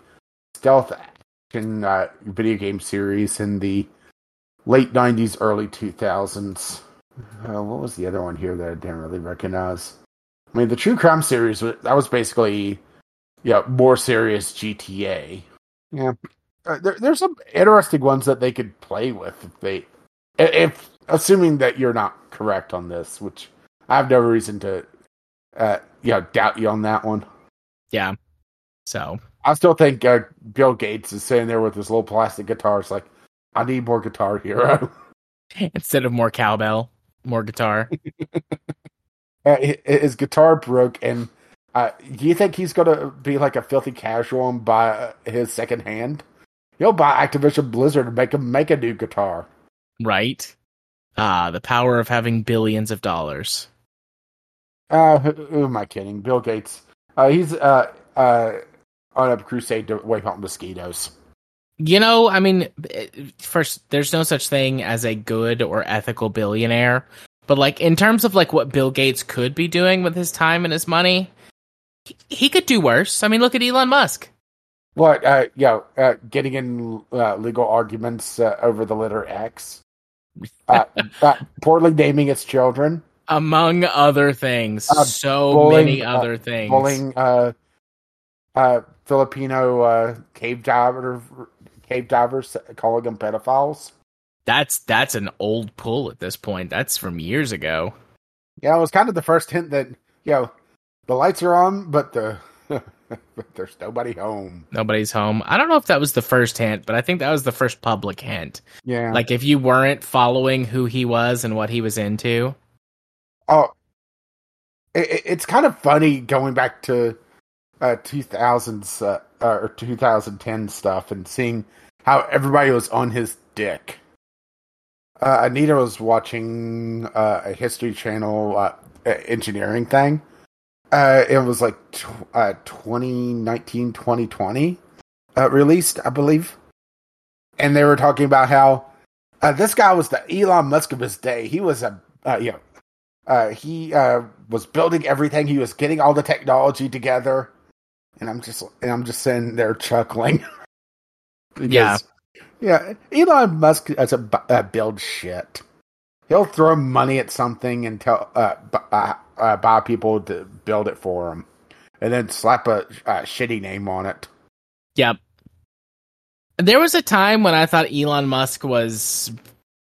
stealth action uh, video game series in the late '90s, early 2000s. Uh, what was the other one here that I didn't really recognize? I mean, the True Crime series that was basically, yeah, more serious GTA. Yeah, uh, there, there's some interesting ones that they could play with if they, if assuming that you're not correct on this, which I have no reason to, uh, you know, doubt you on that one. Yeah. So I still think uh, Bill Gates is sitting there with his little plastic guitar it's like, I need more Guitar Hero instead of more cowbell, more guitar. uh, his guitar broke, and uh, do you think he's gonna be like a filthy casual and buy his second hand? He'll buy Activision Blizzard and make him make a new guitar. Right. Ah, the power of having billions of dollars. Uh, who, who am I kidding? Bill Gates. Uh, he's uh uh on a crusade to wipe out mosquitoes. You know, I mean, first, there's no such thing as a good or ethical billionaire, but like in terms of like what Bill Gates could be doing with his time and his money, he, he could do worse. I mean, look at Elon Musk. What? Uh, yeah, uh, getting in uh, legal arguments uh, over the letter X. Uh, uh, poorly naming its children, among other things. So bullying, many other things. Bullying Filipino cave diver, cave divers, calling them pedophiles. That's that's an old pull at this point. That's from years ago. Yeah, it was kind of the first hint that you know the lights are on, but the but there's nobody home. Nobody's home. I don't know if that was the first hint, but I think that was the first public hint. Yeah. Like if you weren't following who he was and what he was into. oh, it, it's kind of funny going back to uh, 2000s uh, or 2010 stuff and seeing how everybody was on his dick. Uh, Anita was watching uh, a History Channel uh, engineering thing. Uh, it was like tw- uh, 2019, 2020 uh, released, I believe. And they were talking about how uh, this guy was the Elon Musk of his day. He was a, uh, you know, uh, he uh, was building everything. He was getting all the technology together, and I'm just and I'm just sitting there chuckling. Because, Yeah. yeah. Elon Musk as a uh, build shit. He'll throw money at something and tell uh, bu- uh, buy people to build it for him, and then slap a, uh shitty name on it. Yep. There was a time when I thought Elon Musk was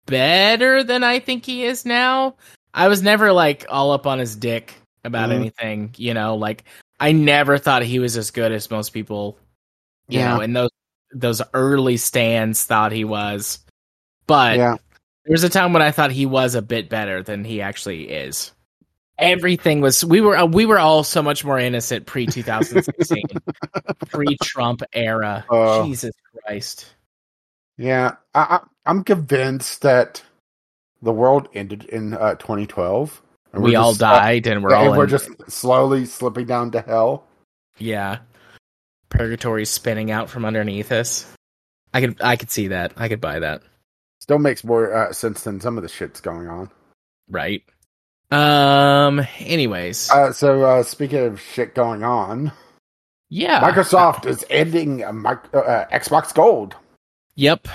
better than I think he is now. I was never like all up on his dick about Mhm. anything, you know, like I never thought he was as good as most people, you Yeah. know, in those those early stands thought he was. But yeah, there was a time when I thought he was a bit better than he actually is. Everything was we were uh, we were all so much more innocent pre 2016, pre Trump era. Uh. Jesus Christ. yeah. I, I, I'm convinced that the world ended in uh, 2012. and we all died and we're and all we're in, just slowly slipping down to hell. yeah. Purgatory spinning out from underneath us. I could I could see that. I could buy that. Still makes more uh, sense than some of the shit's going on. Right. Um anyways. Uh, so, uh, speaking of shit going on, yeah. Microsoft is ending uh, mic- uh, Xbox Gold. Yep.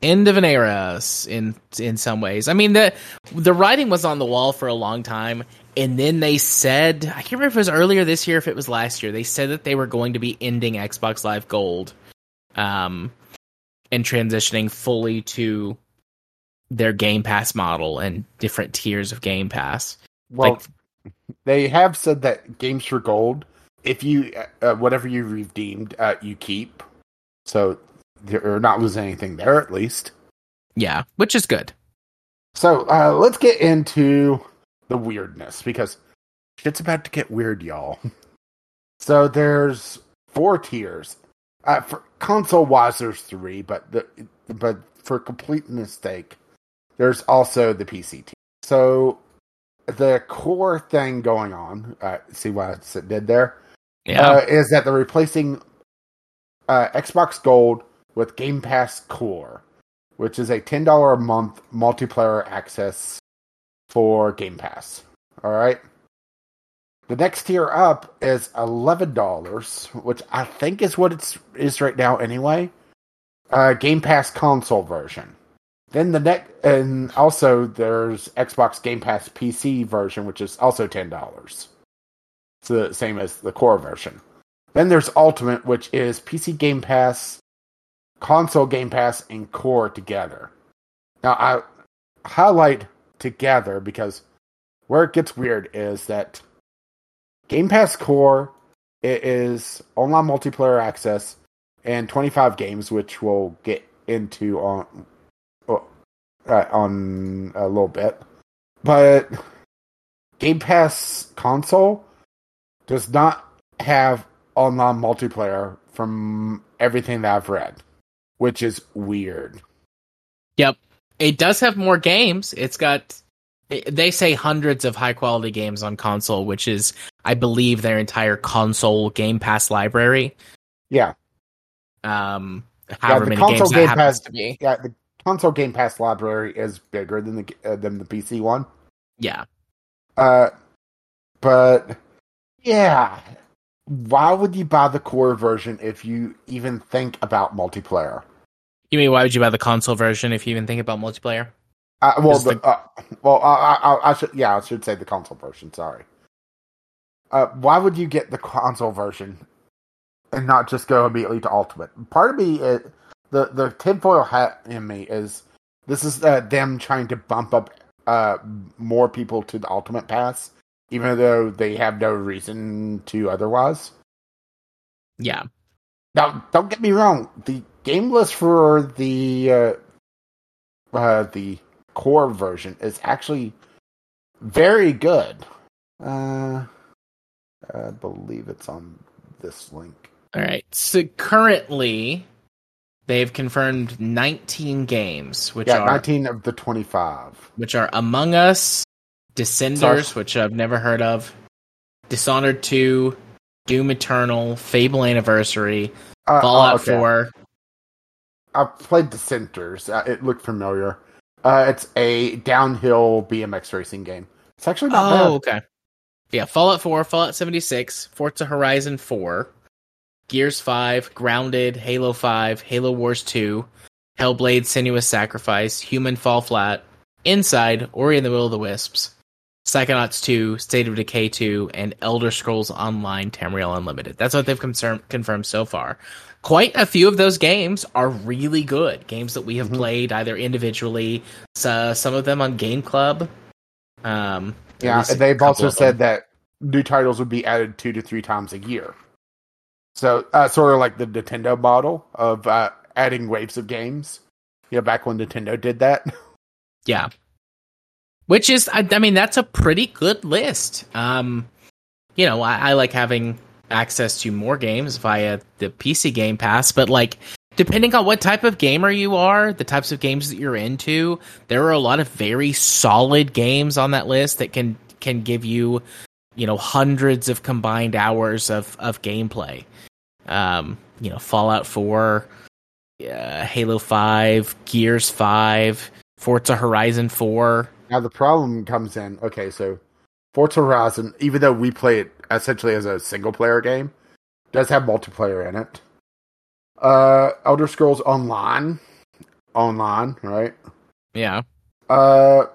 End of an era in in some ways. I mean the the writing was on the wall for a long time and then they said I can't remember if it was earlier this year if it was last year. They said that they were going to be ending Xbox Live Gold um and transitioning fully to their Game Pass model and different tiers of Game Pass. Well, Like- they have said that games for gold, if you uh, whatever you redeemed, uh, you keep. So you're not losing anything there, at least. Yeah, which is good. So uh, let's get into the weirdness because shit's about to get weird, y'all. So there's four tiers. Uh, for console wise, there's three, but the but for completeness sake, there's also the PCT. So the core thing going on, uh, see what I did there, Yeah. uh, is that they're replacing uh, Xbox Gold with Game Pass Core, which is a ten dollar a month multiplayer access for Game Pass. All right. The next tier up is eleven dollars, which I think is what it's is right now anyway. Uh, Game Pass console version. Then the next, and also there's Xbox Game Pass PC version, which is also ten dollars. It's the same as the core version. Then there's Ultimate, which is PC Game Pass, console Game Pass, and core together. Now I highlight together because where it gets weird is that Game Pass Core it is online multiplayer access and 25 games, which we'll get into on on a little bit. But Game Pass console does not have online multiplayer from everything that I've read, which is weird. Yep. It does have more games. It's got they say hundreds of high quality games on console, which is I believe their entire console Game Pass library. Yeah, Um however the many console games that happens Pass- to be. yeah. The console Game Pass library is bigger than the uh, than the PC one. Yeah. Uh, but yeah, why would you buy the core version if you even think about multiplayer? You mean why would you buy the console version if you even think about multiplayer? Uh, well, the, the- uh, well, I, I, I should, yeah, I should say the console version. Sorry. Uh, why would you get the console version and not just go immediately to Ultimate? Part of me, it, the the tinfoil hat in me is this is uh, them trying to bump up uh, more people to the Ultimate Pass, even though they have no reason to otherwise. Yeah. Now, don't get me wrong. The game list for the uh, uh, the core version is actually very good. Uh, I believe it's on this link. All right. So currently, they've confirmed 19 games, which Yeah, are 19 of the 25. which are Among Us, Descenders, Source. which I've never heard of, Dishonored 2, Doom Eternal, Fable Anniversary, Uh, Fallout oh, okay. 4. I played Descenders. Uh, it looked familiar. Uh, it's a downhill BMX racing game. It's actually not Oh, bad. okay. Yeah, Fallout 4, Fallout 76, Forza Horizon 4, Gears 5, Grounded, Halo 5, Halo Wars 2, Hellblade Senua's Sacrifice, Human Fall Flat, Inside, Ori and the Will of the Wisps, Psychonauts 2, State of Decay 2, and Elder Scrolls Online Tamriel Unlimited. That's what they've confirm- confirmed so far. Quite a few of those games are really good. Games that we have Mhm. played either individually, so, some of them on Game Club. Um, Yeah, and they've also said that new titles would be added two to three times a year. So, uh, sort of like the Nintendo model of uh, adding waves of games. Yeah, back when Nintendo did that. Yeah. Which is, I, I mean, that's a pretty good list. Um, you know, I, I like having access to more games via the PC Game Pass, but like, depending on what type of gamer you are, the types of games that you're into, there are a lot of very solid games on that list that can can give you, you know, hundreds of combined hours of of gameplay. Um, you know, Fallout Four, uh, Halo Five, Gears Five, Forza Horizon Four. Now the problem comes in. Okay, so Forza Horizon, even though we play it essentially as a single player game, does have multiplayer in it. Uh, Elder Scrolls Online, online, right? Yeah, Uh,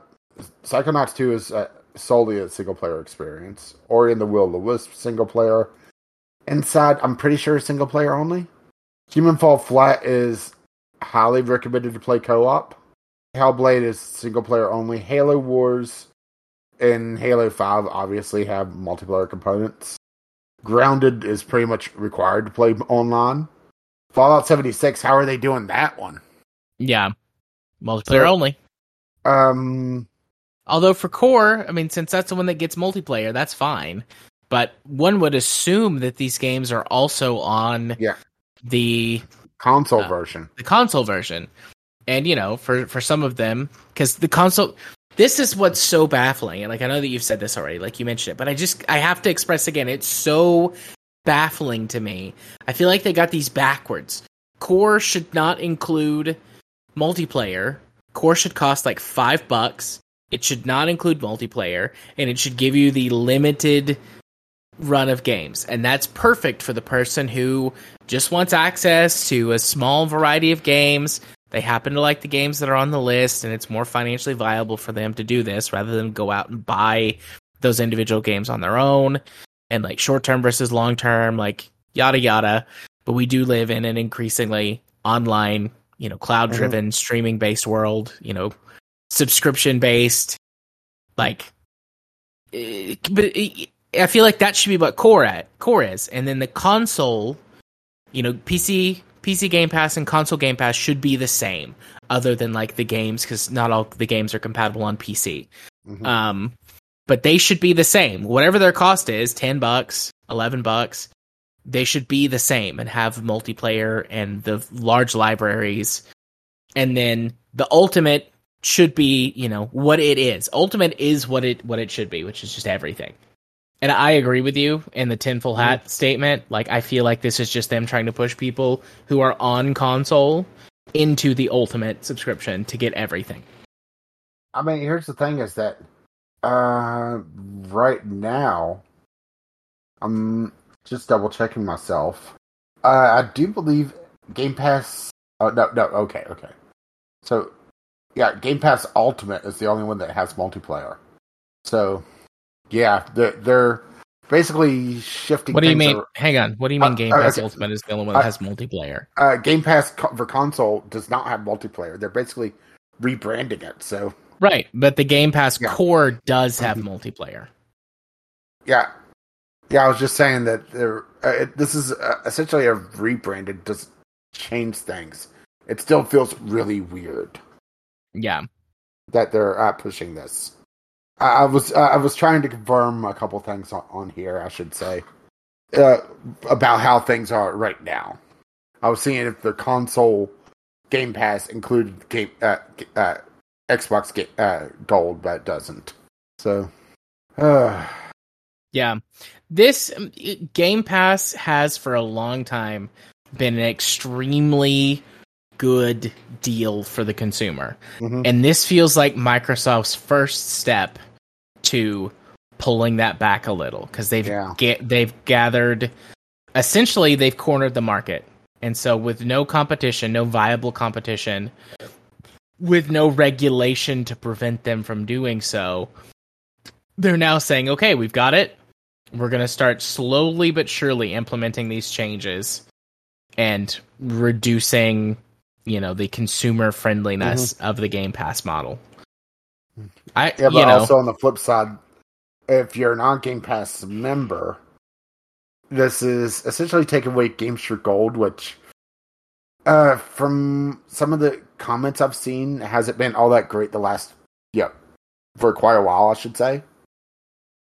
Psychonauts Two is uh, solely a single player experience. Ori and the Will of the Wisp single player. Inside, I'm pretty sure single player only. Human Fall Flat is highly recommended to play co op. Hellblade is single player only. Halo Wars and Halo 5 obviously have multiplayer components. Grounded is pretty much required to play online. Fallout 76, how are they doing that one? yeah, multiplayer So- only. Um, Although for core, I mean, since that's the one that gets multiplayer, that's fine. But one would assume that these games are also on Yeah. the console Uh, version. the console version. And you know, for for some of them, because the console, this is what's so baffling. And like I know that you've said this already, like you mentioned it, but I just I have to express again. It's so baffling to me. I feel like they got these backwards. Core should not include multiplayer. Core should cost like five bucks. It should not include multiplayer, and it should give you the limited run of games. And that's perfect for the person who just wants access to a small variety of games. They happen to like the games that are on the list, and it's more financially viable for them to do this rather than go out and buy those individual games on their own and like short term versus long term, like yada yada. But we do live in an increasingly online, you know, cloud driven, streaming based world, you know, subscription based. Like, eh, but eh, I feel like that should be what core at core is, and then the console, you know, PC PC Game Pass and console Game Pass should be the same, other than like the games because not all the games are compatible on PC. Mhm. Um, but they should be the same. Whatever their cost is, ten bucks, eleven bucks, they should be the same and have multiplayer and the large libraries. And then the ultimate should be, you know, what it is. Ultimate is what it what it should be, which is just everything. And I agree with you in the tinfoil hat statement. Like I feel like this is just them trying to push people who are on console into the ultimate subscription to get everything. I mean, here's the thing: is that uh, right now, I'm just double checking myself. Uh, I do believe Game Pass. Oh no, no, okay, okay. So, yeah, Game Pass Ultimate is the only one that has multiplayer. So, yeah, they're, they're basically shifting. What do you mean? ar- Hang on. What do you mean Uh, Game uh, Pass okay. Ultimate is the only one that Uh, has multiplayer? Uh, Game Pass co- for console does not have multiplayer. They're basically rebranding it. So, Right, but the Game Pass Yeah. core does have Mhm. multiplayer. Yeah, yeah. I was just saying that they're uh, it, this is uh, essentially a rebrand. It does change things. It still feels really weird Yeah. that they're uh, pushing this. I, I was I was trying to confirm a couple things on, on here. I should say uh, about how things are right now. I was seeing if the console Game Pass included game uh, uh, Xbox ga- uh, Gold, but it doesn't. So, uh, Yeah. This um, Game Pass has for a long time been an extremely good deal for the consumer. mhm. And this feels like Microsoft's first step to pulling that back a little cuz they've Yeah. get they've gathered essentially they've cornered the market. And so with no competition, no viable competition, with no regulation to prevent them from doing so, they're now saying, "Okay, we've got it. We're going to start slowly but surely implementing these changes and reducing, you know, the consumer friendliness of the Game Pass model." I yeah, but you know, also on the flip side, if you're a non Game Pass member, this is essentially taking away Games for Gold, which, uh, from some of the comments I've seen, hasn't been all that great the last, yeah, for quite a while, I should say.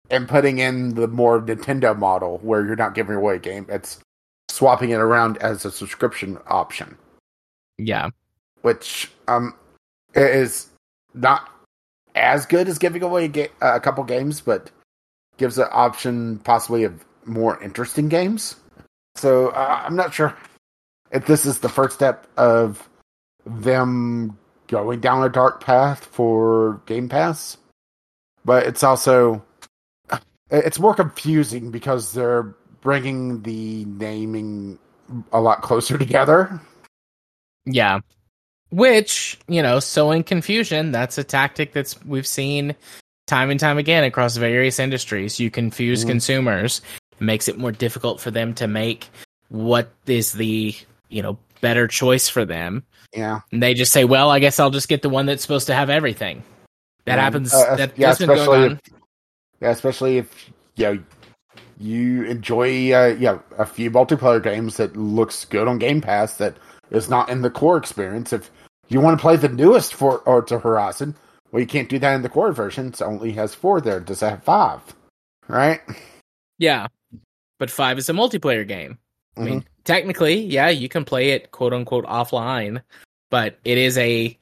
And putting in the more Nintendo model where you're not giving away a game, it's swapping it around as a subscription option, yeah. which um is not as good as giving away a, ga- a couple games, but gives an option possibly of more interesting games. So uh, I'm not sure if this is the first step of them going down a dark path for Game Pass, but it's also it's more confusing because they're bringing the naming a lot closer together. Yeah. Which, you know, sowing confusion, that's a tactic that's we've seen time and time again across various industries. You confuse Mhm. consumers, it makes it more difficult for them to make what is the, you know, better choice for them. Yeah, And they just say, "Well, I guess I'll just get the one that's supposed to have everything." That Yeah, happens. uh, that, yeah, that's been going especially on. if, yeah, especially if you know, you enjoy uh, yeah a few multiplayer games that looks good on Game Pass that is not in the core experience. If you want to play the newest Forza Horizon, well, you can't do that in the core version. It only has four there. Does it have five? Right? Yeah. But 5 is a multiplayer game. I Mm-hmm. mean, technically, yeah, you can play it quote unquote offline, but it is a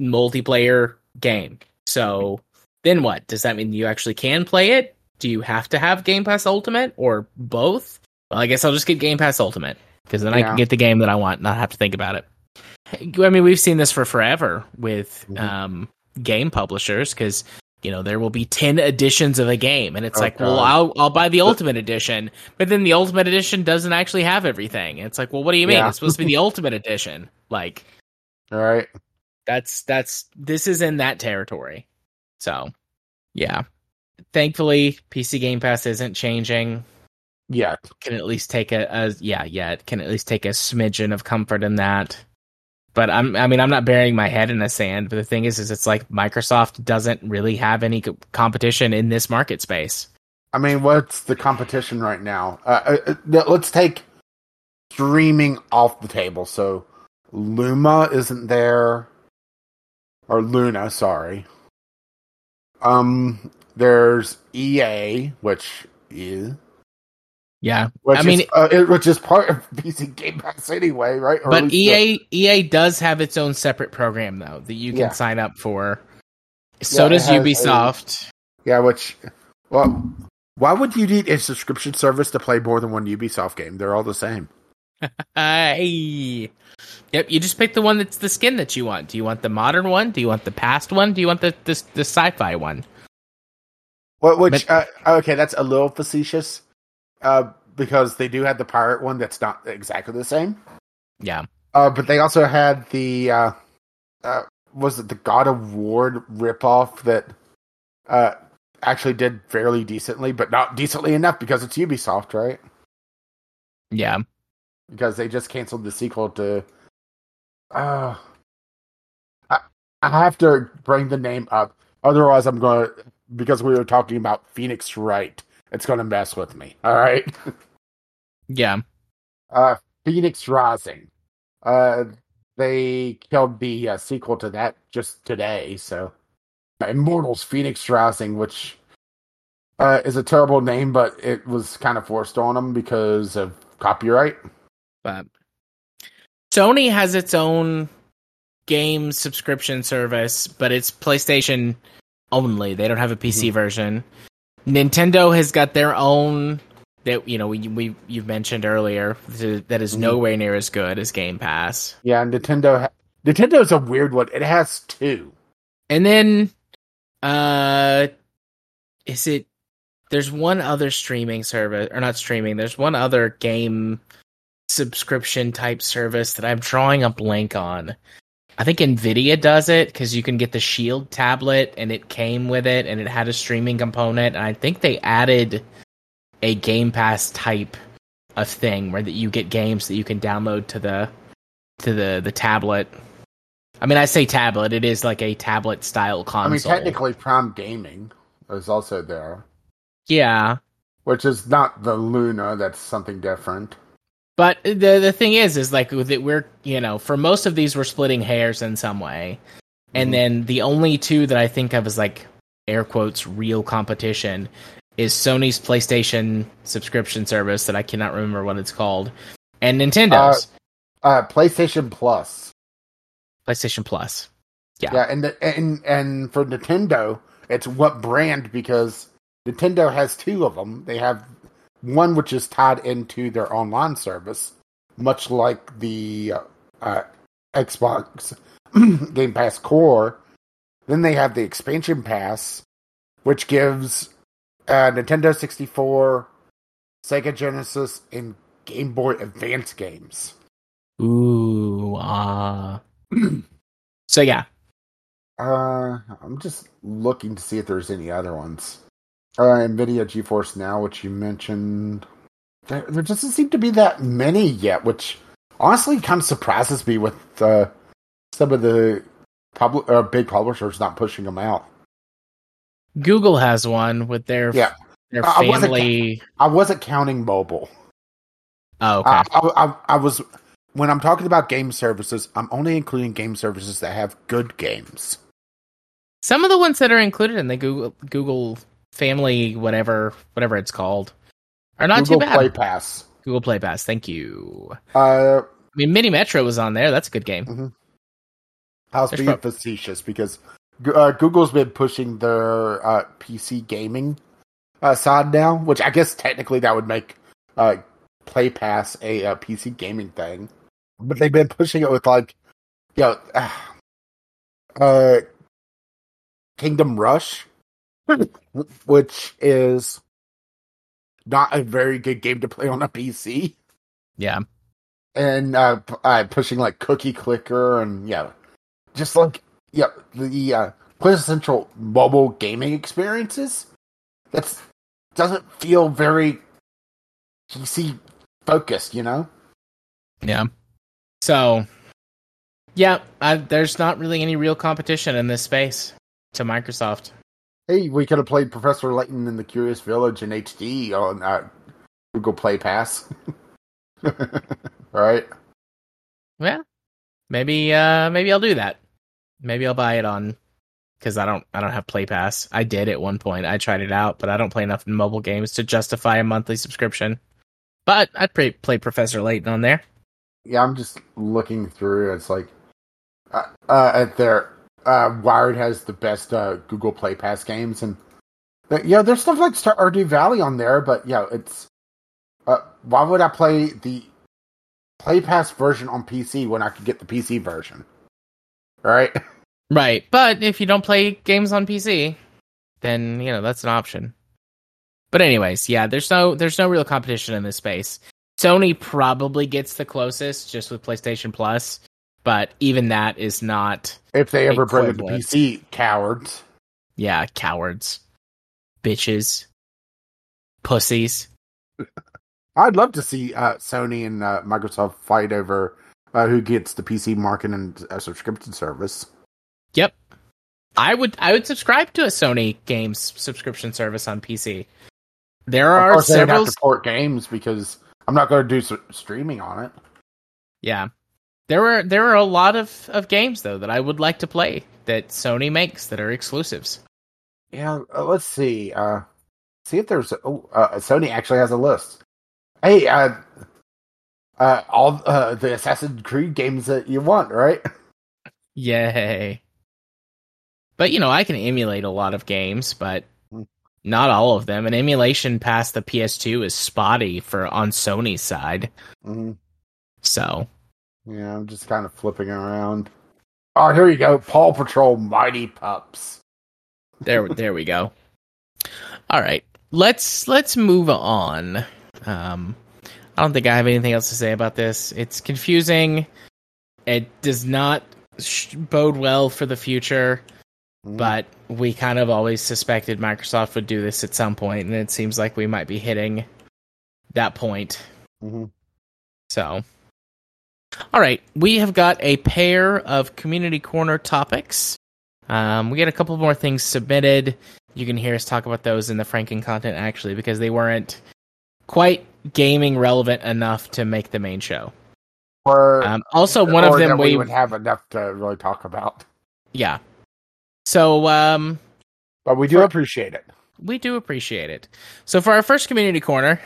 multiplayer game. So then what? Does that mean you actually can play it? Do you have to have Game Pass Ultimate or both? Well, I guess I'll just get Game Pass Ultimate because then I can get the game that I want, not have to think about it. I mean, we've seen this for forever with Mhm. um, game publishers because you know there will be ten editions of a game, and it's Oh, like, well, I'll I'll buy the Ultimate Edition, but then the Ultimate Edition doesn't actually have everything. It's like, well, what do you mean? Yeah. It's supposed to be the Ultimate Edition. Like All right. that's that's this is in that territory. So, yeah. Thankfully, PC Game Pass isn't changing. Yeah. Can at least take a, a yeah, yeah, it can at least take a smidgen of comfort in that. But I'm I mean I'm not burying my head in the sand, but the thing is is it's like Microsoft doesn't really have any competition in this market space. I mean, what's the competition right now? Uh, uh, uh, let's take streaming off the table. So Luma isn't there, or Luna, sorry. Um, there's EA, which is Yeah. Which I mean- is, uh, it- which is part of PC Game Pass anyway, right? Or But least the- EA EA does have its own separate program though that you can Yeah. sign up for. So Yeah, does a- Ubisoft. yeah, which well, why would you need a subscription service to play more than one Ubisoft game? They're all the same. Hey. Yep, you just pick the one that's the skin that you want. Do you want the modern one? Do you want the past one? Do you want the the, the sci-fi one? What? Which? But- uh, okay, that's a little facetious, uh, because they do have the pirate one that's not exactly the same. Yeah. Uh, but they also had the uh, uh, was it the God of War ripoff that uh actually did fairly decently, but not decently enough because it's Ubisoft, right? Yeah. Because they just canceled the sequel to. Uh, I I have to bring the name up, otherwise I'm going to because we were talking about Phoenix Wright. It's going to mess with me. All right. Yeah. Uh, Fenyx Rising. Uh, they killed the uh, sequel to that just today. So, Immortals: Fenyx Rising, which uh, is a terrible name, but it was kind of forced on them because of copyright. But Sony has its own game subscription service, but it's PlayStation only. They don't have a PC Mhm. version. Nintendo has got their own that you know we we you've mentioned earlier that is Mhm. nowhere near as good as Game Pass. Yeah, Nintendo. Ha- Nintendo's a weird one. It has two. And then uh is it there's one other streaming service or not streaming, there's one other game subscription type service that I'm drawing a blank on. I think Nvidia does it cuz you can get the Shield tablet and it came with it and it had a streaming component and I think they added a Game Pass type of thing where that you get games that you can download to the to the the tablet. I mean, I say tablet. It is like a tablet style console. I mean, technically, Prime Gaming is also there, yeah. which is not the Luna. That's something different. But the the thing is, is like with it, we're you know for most of these we're splitting hairs in some way, and Mhm. then the only two that I think of as like air quotes real competition is Sony's PlayStation subscription service that I cannot remember what it's called, and Nintendo's Uh, PlayStation Plus. PlayStation Plus. Yeah. Yeah, and the, and and for Nintendo, it's what brand because Nintendo has two of them. They have one which is tied into their online service, much like the uh, uh, Xbox Game Pass Core. Then they have the expansion pass, which gives uh, Nintendo 64, Sega Genesis, and Game Boy Advance games. Ooh ah. so yeah, Uh, I'm just looking to see if there's any other ones. Uh, Nvidia GeForce Now, which you mentioned, there, there doesn't seem to be that many yet, which honestly kind of surprises me with uh, some of the public uh, big publishers not pushing them out. Google has one with their Yeah. their I wasn't. I wasn't counting mobile. Oh, okay. I, I, I, I was when I'm talking about game services, I'm only including game services that have good games. Some of the ones that are included in the Google Google Family, whatever whatever it's called, are not Google too bad. Play Pass. Google Play Pass, thank you. Uh, I mean, Mini Metro was on there. That's a good game. I was There's being pro- facetious because uh, Google's been pushing their uh, PC gaming uh, side now, which I guess technically that would make uh, Play Pass a, uh PC gaming thing. But they've been pushing it with like, you know, uh, uh, Kingdom Rush, which is not a very good game to play on a PC Yeah, and uh, uh pushing like cookie clicker and yeah just like yeah the uh quintessential mobile gaming experiences that's doesn't feel very pc focused you know yeah. So, yeah, I, there's not really any real competition in this space to Microsoft. Hey we could have played professor layton in the curious village in hd on uh, google play pass right Yeah, maybe uh maybe I'll do that. Maybe I'll buy it on because I don't I don't have Play Pass. I did at one point. I tried it out, but I don't play enough mobile games to justify a monthly subscription. But I'd play, play Professor Layton on there. yeah i'm just looking through it's like uh, uh at their uh wired has the best uh google play pass games and but, yeah there's stuff like stardew valley on there but yeah it's uh why would i play the play pass version on pc when i could get the pc version right Right, but if you don't play games on PC, then you know that's an option. But anyways, yeah, there's no there's no real competition in this space. Sony probably gets the closest just with PlayStation Plus, but even that is not if they ever bring it to pc cowards yeah, cowards. Bitches. Pussies. i'd love to see uh sony and uh, microsoft fight over uh, who gets the pc market and uh, subscription service Yep. I would I would subscribe to a Sony games subscription service on PC. There Of are course, they several have to port games because I'm not going to do s- streaming on it. Yeah. There were there were a lot of, of games though that I would like to play that Sony makes that are exclusives. Yeah, uh, let's see. Uh, see if there's. Oh, uh, Sony actually has a list. Hey, uh, uh, all uh, the Assassin's Creed games that you want, right? Yay. But you know, I can emulate a lot of games, but Hmm. not all of them. And emulation past the PS2 is spotty for on Sony's side. hmm So Yeah, I'm just kind of flipping around. Oh, here you go. Paw Patrol Mighty Pups. there there we go. All right. Let's let's move on. Um I don't think I have anything else to say about this. It's confusing. It does not sh- bode well for the future. Mhm. but we kind of always suspected Microsoft would do this at some point, and it seems like we might be hitting that point. Mhm. So, all right, we have got a pair of community corner topics. Um, we get a couple more things submitted. You can hear us talk about those in the Franken content actually, because they weren't quite gaming relevant enough to make the main show. or Um, also, one or of them we we, would have enough to really talk about, yeah. So, um, but we do For- appreciate it. We do appreciate it. So for our first community corner,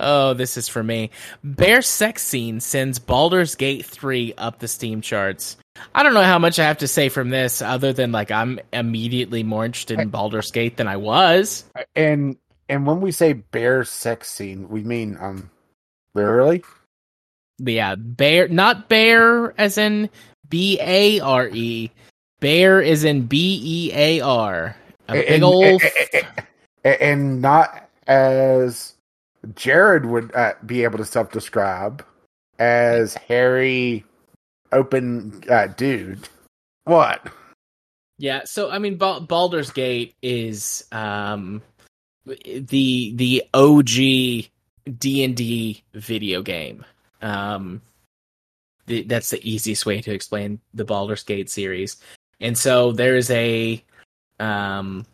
oh, this is for me. Bear sex scene sends Baldur's Gate 3 up the Steam charts. I don't know how much I have to say from this other than like I'm immediately more interested in Baldur's Gate than I was. And and when we say bear sex scene, we mean um, literally. Yeah, bear not bear as in B A R E. Bear is in B E A R. A big and, old and, and- and not as Jared would uh, be able to self-describe as hairy, open uh, dude. What? Yeah, so I mean, Ba- Baldur's Gate is um the the OG D and D video game. Um, the, that's the easiest way to explain the Baldur's Gate series. And so there's a um,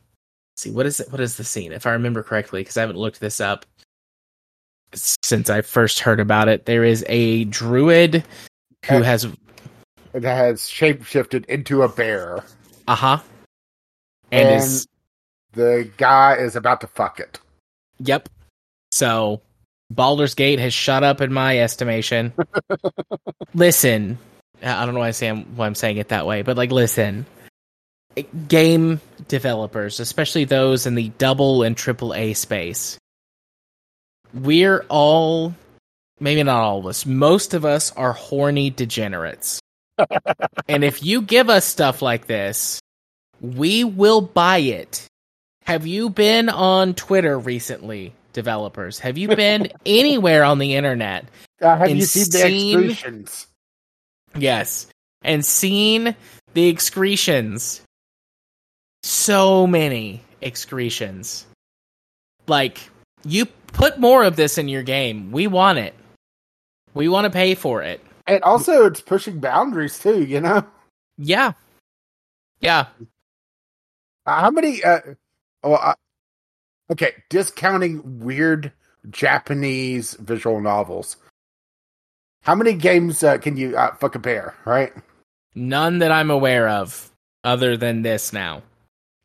see what is it? What is the scene? If I remember correctly, because I haven't looked this up since I first heard about it. There is a druid who Uh, has It has shapeshifted into a bear, uh huh, and, and is the guy is about to fuck it. Yep. So Baldur's Gate has shut up in my estimation. listen, I don't know why I say I'm, why I'm saying it that way, but like, listen, game developers, especially those in the double and triple A space, we're all, maybe not all of us, most of us are horny degenerates. and if you give us stuff like this, we will buy it. Have you been on Twitter recently, developers? Have you been anywhere on the internet? Uh, have you seen the excretions? Yes. And seen the excretions. So many excretions. Like, you put more of this in your game. We want it. We want to pay for it. And also, it's pushing boundaries too. You know, Yeah. Yeah. Uh, how many? Uh, well, uh, okay, discounting weird Japanese visual novels. How many games uh, can you uh, fuck a bear? Right? None that I'm aware of other than this now.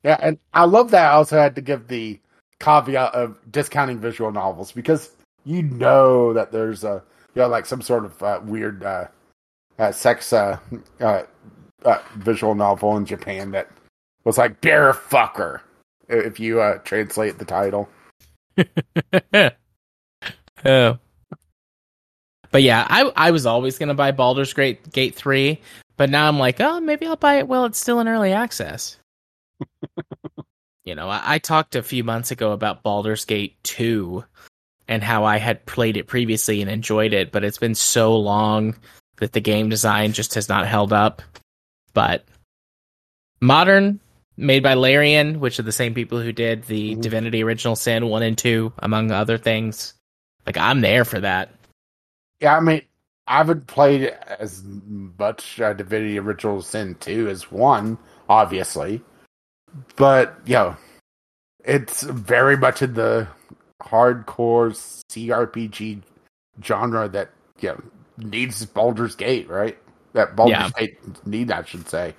Yeah, and I love that. I also had to give the caveat of discounting visual novels because you know that there's a you know like some sort of uh, weird uh, uh, sex uh, uh, uh, visual novel in Japan that was like bear fucker if you uh, translate the title. oh. But yeah, I I was always gonna buy Baldur's Great Gate three, but now I'm like, oh, maybe I'll buy it while it's still in early access. you know, I, I talked a few months ago about Baldur's Gate two and how I had played it previously and enjoyed it, but it's been so long that the game design just has not held up. But modern, made by Larian, which are the same people who did the. Divinity Original Sin one and two, among other things. Like I'm there for that. Yeah, I mean, I haven't played as much uh, Divinity Original Sin 2 as 1, obviously. But, yeah, it's very much in the hardcore CRPG genre that you know, needs Baldur's Gate, right? That Baldur's Yeah. Gate need, I should say,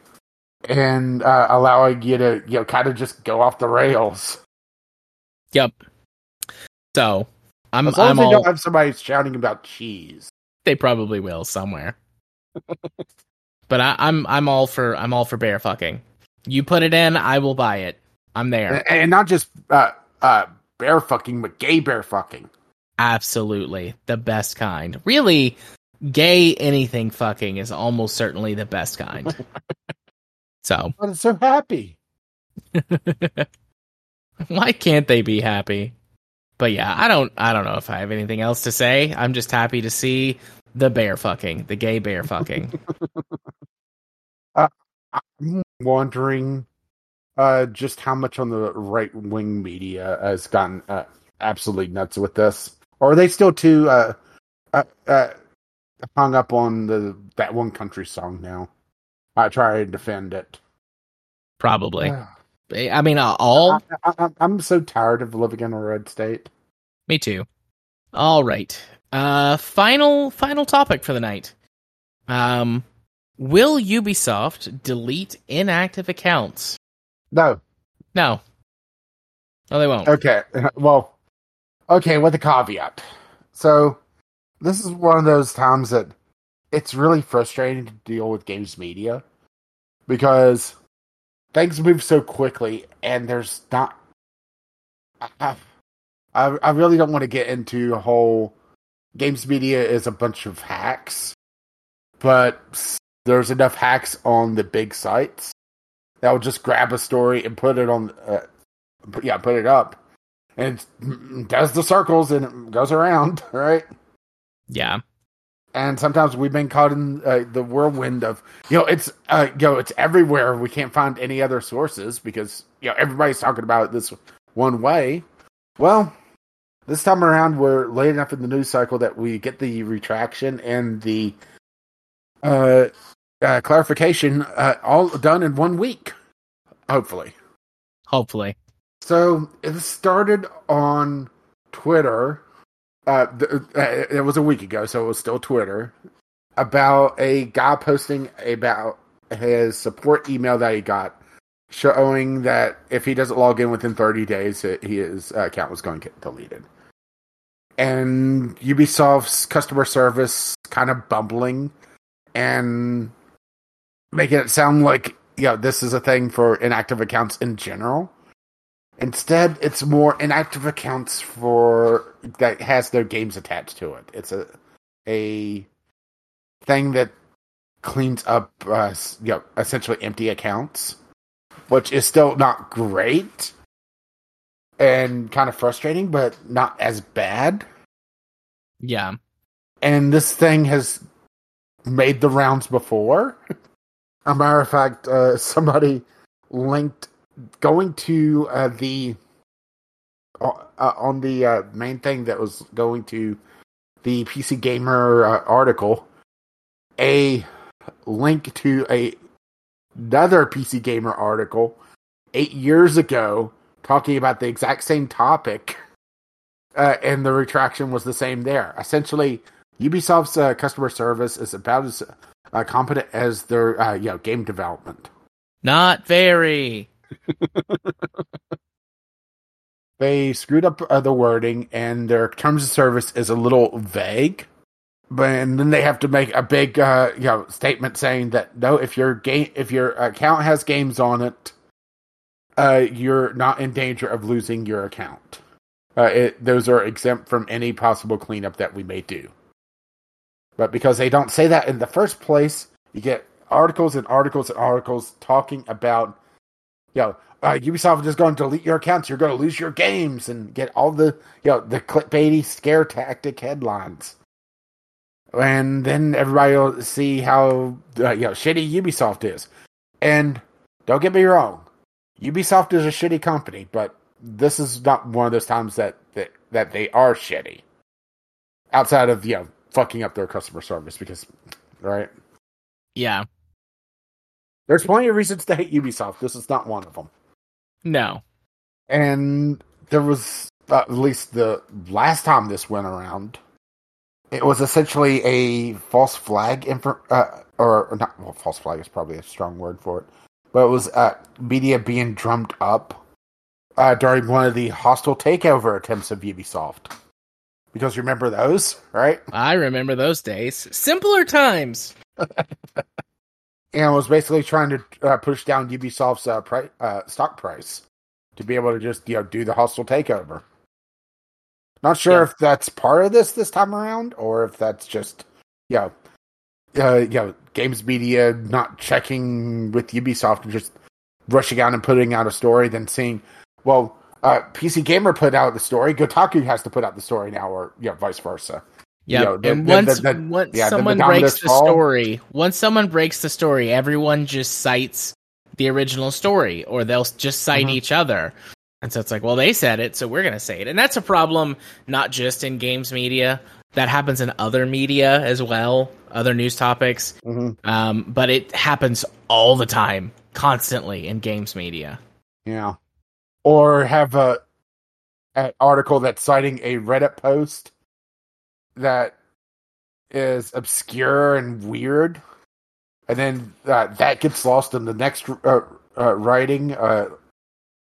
and uh, allowing you to you know kind of just go off the rails. Yep. So I'm As long I'm as they all don't have somebody shouting about cheese. they probably will somewhere. but I, I'm I'm all for I'm all for bear fucking. You put it in, I will buy it. I'm there. and, and not just uh, uh, bear fucking, but gay bear fucking. Absolutely. The best kind. Really, gay anything fucking is almost certainly the best kind. so, I'm so happy. why can't they be happy? But yeah, I don't I don't know if I have anything else to say. I'm just happy to see the bear fucking, the gay bear fucking. I'm wondering uh, just how much on the right wing media has gotten uh, absolutely nuts with this. Or are they still too uh, uh, uh, hung up on the that one country song now? I try to defend it. Probably. I mean, uh, all I, I'm so tired of living in a red state. Me too. All right. Uh final final topic for the night. Um will Ubisoft delete inactive accounts? No. No. No, they won't. Okay. Well, okay, with a caveat. So, this is one of those times that it's really frustrating to deal with games media because things move so quickly and there's not. I, I, I really don't want to get into a whole games media is a bunch of hacks, but there's enough hacks on the big sites that will just grab a story and put it on. Uh, yeah, put it up, and it does the circles and it goes around, right? Yeah. And sometimes we've been caught in uh, the whirlwind of, you know, it's, uh, you know, it's everywhere. We can't find any other sources because you know everybody's talking about it this one way. Well, this time around, we're late enough in the news cycle that we get the retraction and the uh, uh, clarification uh, all done in one week, hopefully. Hopefully. So it started on Twitter. Uh, th- uh, it was a week ago, so it was still Twitter. About a guy posting about his support email that he got, showing that if he doesn't log in within 30 days, it, his uh, account was going to get deleted. And Ubisoft's customer service kind of bumbling and making it sound like, you know, this is a thing for inactive accounts in general. Instead, it's more inactive accounts for that has their games attached to it. It's a a thing that cleans up, uh, you know, essentially empty accounts, which is still not great and kind of frustrating, but not as bad. Yeah. And this thing has made the rounds before. A matter of fact, uh, somebody linked going to uh, the uh, on the uh, main thing that was going to the PC Gamer uh, article, a link to a another PC Gamer article eight years ago talking about the exact same topic, and the retraction was the same there. Essentially, Ubisoft's customer service is about as uh, competent as their uh, you know game development. Not very. they screwed up uh, the wording and their terms of service is a little vague but and then they have to make a big uh you know statement saying that no if your game if your account has games on it uh you're not in danger of losing your account uh it, those are exempt from any possible cleanup that we may do but because they don't say that in the first place you get articles and articles and articles talking about you know uh, Ubisoft is going to delete your accounts. You're going to lose your games and get all the you know the clickbaity scare tactic headlines. And then everybody will see how uh, you know shitty Ubisoft is. And don't get me wrong, Ubisoft is a shitty company, but this is not one of those times that that, that they are shitty. Outside of you know fucking up their customer service because right. Yeah. There's plenty of reasons to hate Ubisoft. This is not one of them. No. and there was uh, at least the last time this went around, it was essentially a false flag info, uh, or, or not. Well, false flag is probably a strong word for it, but it was uh, media being drummed up uh, during one of the hostile takeover attempts of Ubisoft. Because remember those, right? I remember those days. Simpler times. and was basically trying to uh, push down Ubisoft's uh, pri- uh, stock price to be able to just you know do the hostile takeover. Not sure Yeah. if that's part of this this time around, or if that's just you know, uh, you know, games media not checking with Ubisoft and just rushing out and putting out a story, then seeing, well, uh, PC Gamer put out the story, Kotaku has to put out the story now, or you know, vice versa. Yeah, You know, the- and the- once the- once yeah, someone breaks the fall. story, once someone breaks the story, everyone just cites the original story, or they'll just cite Mhm. each other. And so it's like, well, they said it, so we're gonna say it, and that's a problem not just in games media. That happens in other media as well, other news topics. Mm-hmm. Um, but it happens all the time, constantly in games media. Yeah. Or have a an article that's citing a Reddit post that is obscure and weird, and then uh, that gets lost in the next uh, uh, writing. Uh,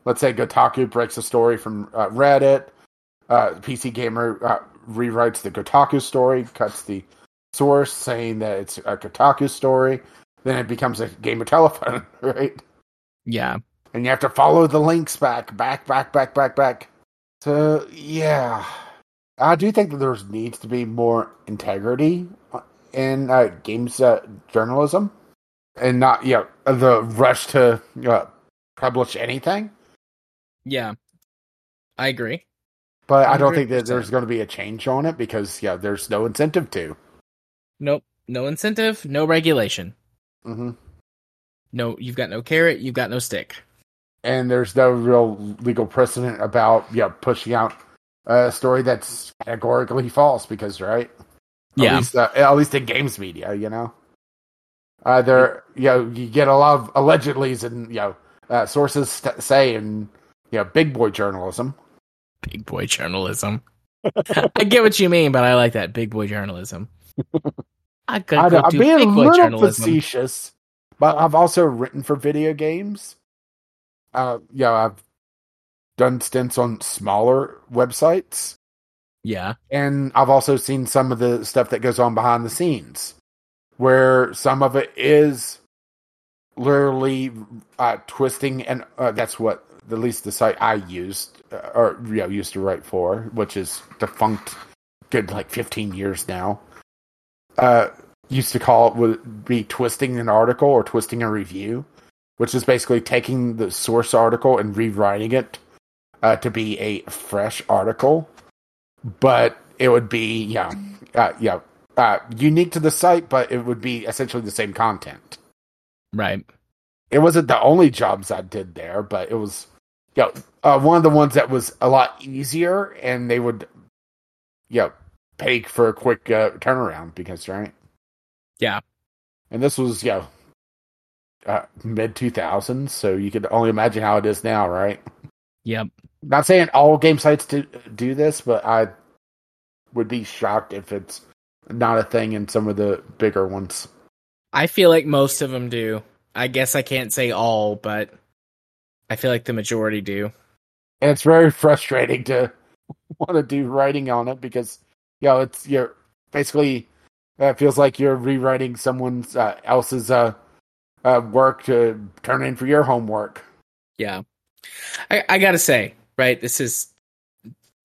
let's say Kotaku breaks a story from uh, Reddit. Uh, PC Gamer rewrites the Kotaku story, cuts the source, saying that it's a Kotaku story. Then it becomes a game of telephone, right? Yeah, and you have to follow the links back, back, back, back, back, back. So yeah, I do think that there needs to be more integrity in uh, games uh, journalism, and not you know the rush to uh, publish anything. yeah, I agree. But I don't think that there's going to be a change on it because yeah, there's no incentive to. Nope, no incentive, no regulation. hmm No, you've got no carrot, you've got no stick. And there's no real legal precedent about yeah pushing out a story that's categorically false because right At Yeah. least, uh, at least in games media, you know. Uh, there, you know, you get a lot of allegedlys and you know uh, sources st- say in you know big boy journalism. Big boy journalism. I get what you mean, but I like that big boy journalism. I could I, i'm being a little journalism. facetious, but I've also written for video games. Uh, yeah, I've done stints on smaller websites, Yeah, and I've also seen some of the stuff that goes on behind the scenes, where some of it is literally uh, twisting, and uh, that's what at least the site I used uh, or you know used to write for, which is defunct, good like fifteen years now. Uh, used to call it would be twisting an article or twisting a review, which is basically taking the source article and rewriting it uh, to be a fresh article, but it would be yeah, uh, yeah, uh, unique to the site, but it would be essentially the same content. right. It wasn't the only jobs I did there, but it was you know, uh, one of the ones that was a lot easier, and they would you know, pay for a quick uh, turnaround because right, Yeah. and this was you know, uh, mid two thousands, so you could only imagine how it is now, right? Yep. Not saying all game sites do, do this, but I would be shocked if it's not a thing in some of the bigger ones. I feel like most of them do. I guess I can't say all, but I feel like the majority do. And it's very frustrating to want to do writing on it because, you know, it's you're basically it feels like you're rewriting someone uh, else's uh, uh, work to turn in for your homework. Yeah. I, I gotta say, right, this is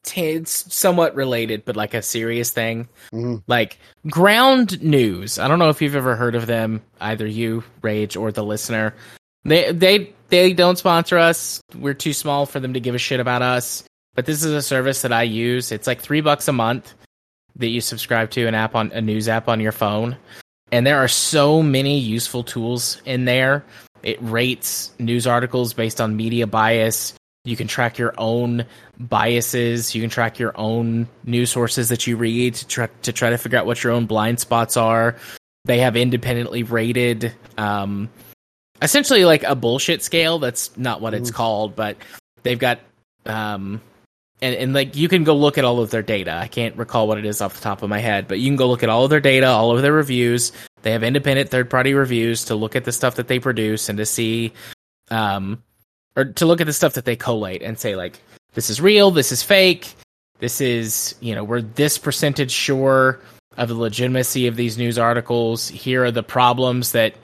t- it's somewhat related, but like a serious thing. Mhm. Like Ground News. I don't know if you've ever heard of them, either you, Rage, or the listener. They they they don't sponsor us. We're too small for them to give a shit about us. But this is a service that I use. It's like three bucks a month that you subscribe to an app on a news app on your phone. And there are so many useful tools in there. It rates news articles based on media bias. You can track your own biases. You can track your own news sources that you read to try to, try to figure out what your own blind spots are. They have independently rated, um, essentially like a bullshit scale. That's not what it's called, but they've got um, and, and like you can go look at all of their data. I can't recall what it is off the top of my head, but you can go look at all of their data, all of their reviews. They have independent third party reviews to look at the stuff that they produce and to see, um, or to look at the stuff that they collate and say like this is real, this is fake, this is you know we're this percentage sure of the legitimacy of these news articles. Here are the problems that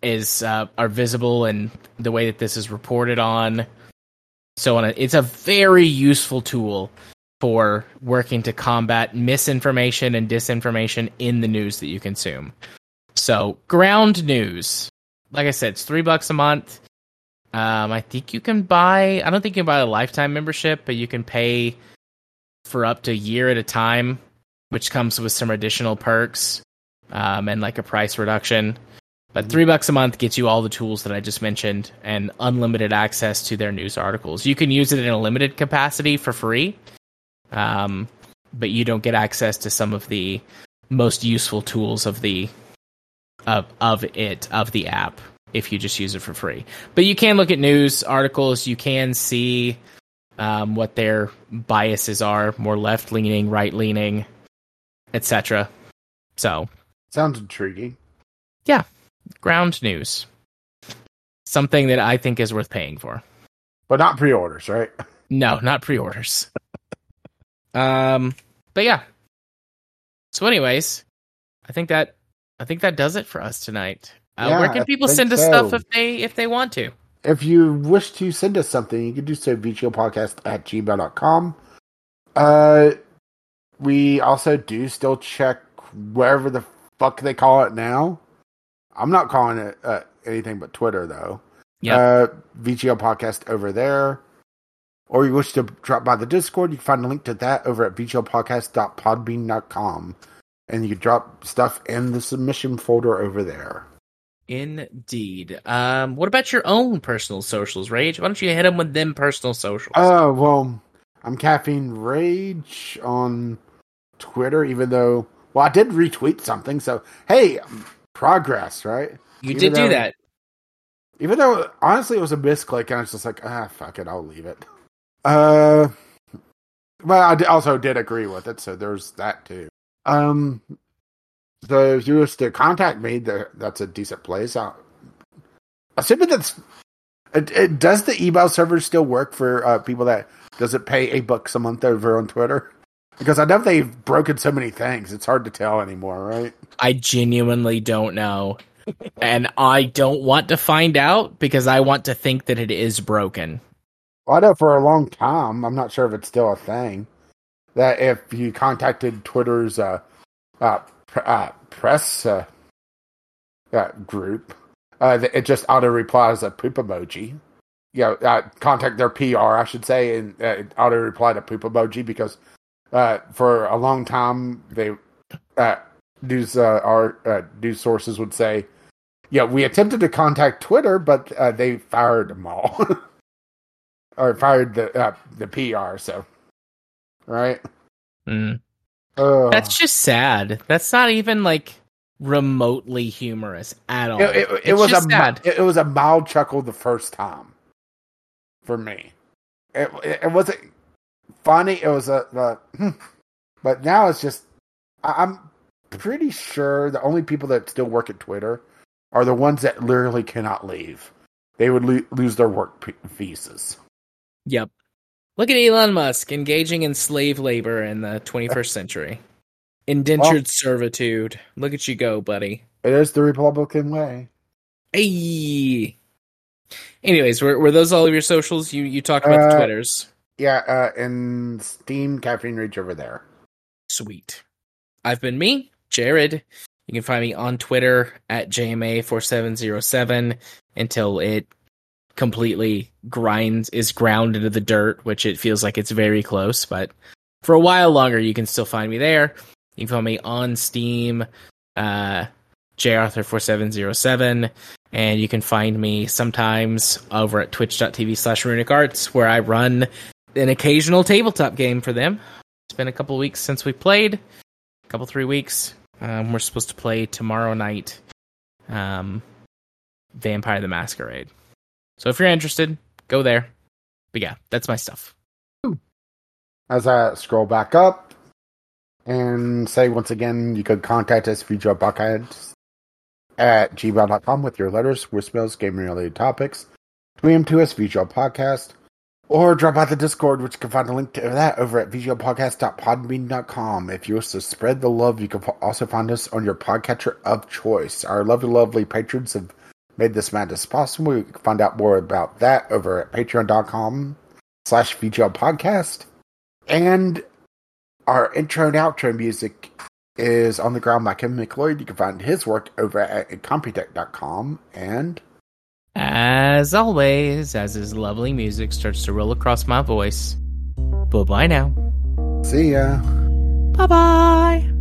is uh, are visible in the way that this is reported on. So it's a very useful tool for working to combat misinformation and disinformation in the news that you consume. So ground news, like I said, it's three bucks a month. Um, I think you can buy. I don't think you can buy a lifetime membership, but you can pay for up to a year at a time, which comes with some additional perks um, and like a price reduction. But three bucks a month gets you all the tools that I just mentioned and unlimited access to their news articles. You can use it in a limited capacity for free, um, but you don't get access to some of the most useful tools of the of of it of the app if you just use it for free. But you can look at news articles. You can see um, what their biases are, more left leaning, right leaning, etc. So sounds intriguing. Yeah, ground news. Something that I think is worth paying for. But not pre orders, right? No, not pre orders. um but yeah. So anyways, I think that I think that does it for us tonight. Uh, Yeah, where can people send us so. stuff if they if they want to? If you wish to send us something, you can do so podcast at gmail.com. Uh, we also do still check wherever the fuck they call it now. I'm not calling it uh, anything but Twitter, though. Yeah. Uh, VGL Podcast over there. Or you wish to drop by the Discord, you can find a link to that over at vglpodcast.podbean.com. And you can drop stuff in the submission folder over there. Indeed. Um, what about your own personal socials, Rage? Why don't you hit them with them personal socials? Oh, well, I'm Caffeine Rage on Twitter, even though, well, I did retweet something. So, hey, progress, right? you even did do that. Even though, honestly, it was a misclick, and I was just like, ah, fuck it, I'll leave it. Uh, but I also did agree with it, so there's that too. Um, so if you wish to contact me, that's a decent place. Uh, assuming that's, it, it, does the email server still work for uh, people that does it pay eight bucks a month over on Twitter? Because I know they've broken so many things, it's hard to tell anymore, right? I genuinely don't know. and I don't want to find out because I want to think that it is broken. Well, I know for a long time, I'm not sure if it's still a thing, that if you contacted Twitter's uh, uh, pr- uh, press uh, uh, group, uh, it just auto replies a poop emoji. You know, uh, contact their PR, I should say, and uh, auto reply to poop emoji because uh, for a long time they uh, news uh, our uh, news sources would say, "Yeah, we attempted to contact Twitter, but uh, they fired them all." or fired the uh, the PR. So, right? Mm. Uh, That's just sad. That's not even like remotely humorous at all. it, it, it It's was a sad. it, was a mild chuckle the first time for me. It it, it wasn't funny. It was a, a hmm. but now it's just I, I'm pretty sure the only people that still work at Twitter are the ones that literally cannot leave. They would lo- lose their work p- visas. Yep. Look at Elon Musk engaging in slave labor in the 21st century. Indentured Well- servitude. Look at you go, buddy. It is the Republican way. Hey. Anyways, were, were those all of your socials? You you talked about the Uh, Twitters. Yeah, uh, and Steam Caffeine Rage over there. Sweet. I've been me, Jared. You can find me on Twitter at JMA4707 until it completely grinds is ground into the dirt, which it feels like it's very close, but for a while longer you can still find me there. You can find me on Steam, uh jarthur4707, and you can find me sometimes over at twitch.tv slash runic arts where I run an occasional tabletop game for them. It's been a couple weeks since we played. A couple three weeks. Um, we're supposed to play tomorrow night. Um, Vampire the Masquerade. So if you're interested, go there. But yeah, that's my stuff. As I scroll back up and say once again, you could contact us, VGL Podcast at gmail.com with your letters, voicemails, game related topics. Tweet them to us, VGL Podcast. Or drop out the Discord, which you can find a link to that over at vglpodcast.podbean.com. If you wish to spread the love, you can also find us on your podcatcher of choice. Our lovely, lovely patrons have made this madness possible. You can find out more about that over at patreon.com slash vglpodcast. And our intro and outro music is On the Ground by Kevin MacLeod. You can find his work over at incompetech.com. And as always, as his lovely music starts to roll across my voice, bye bye now. See ya. Bye bye.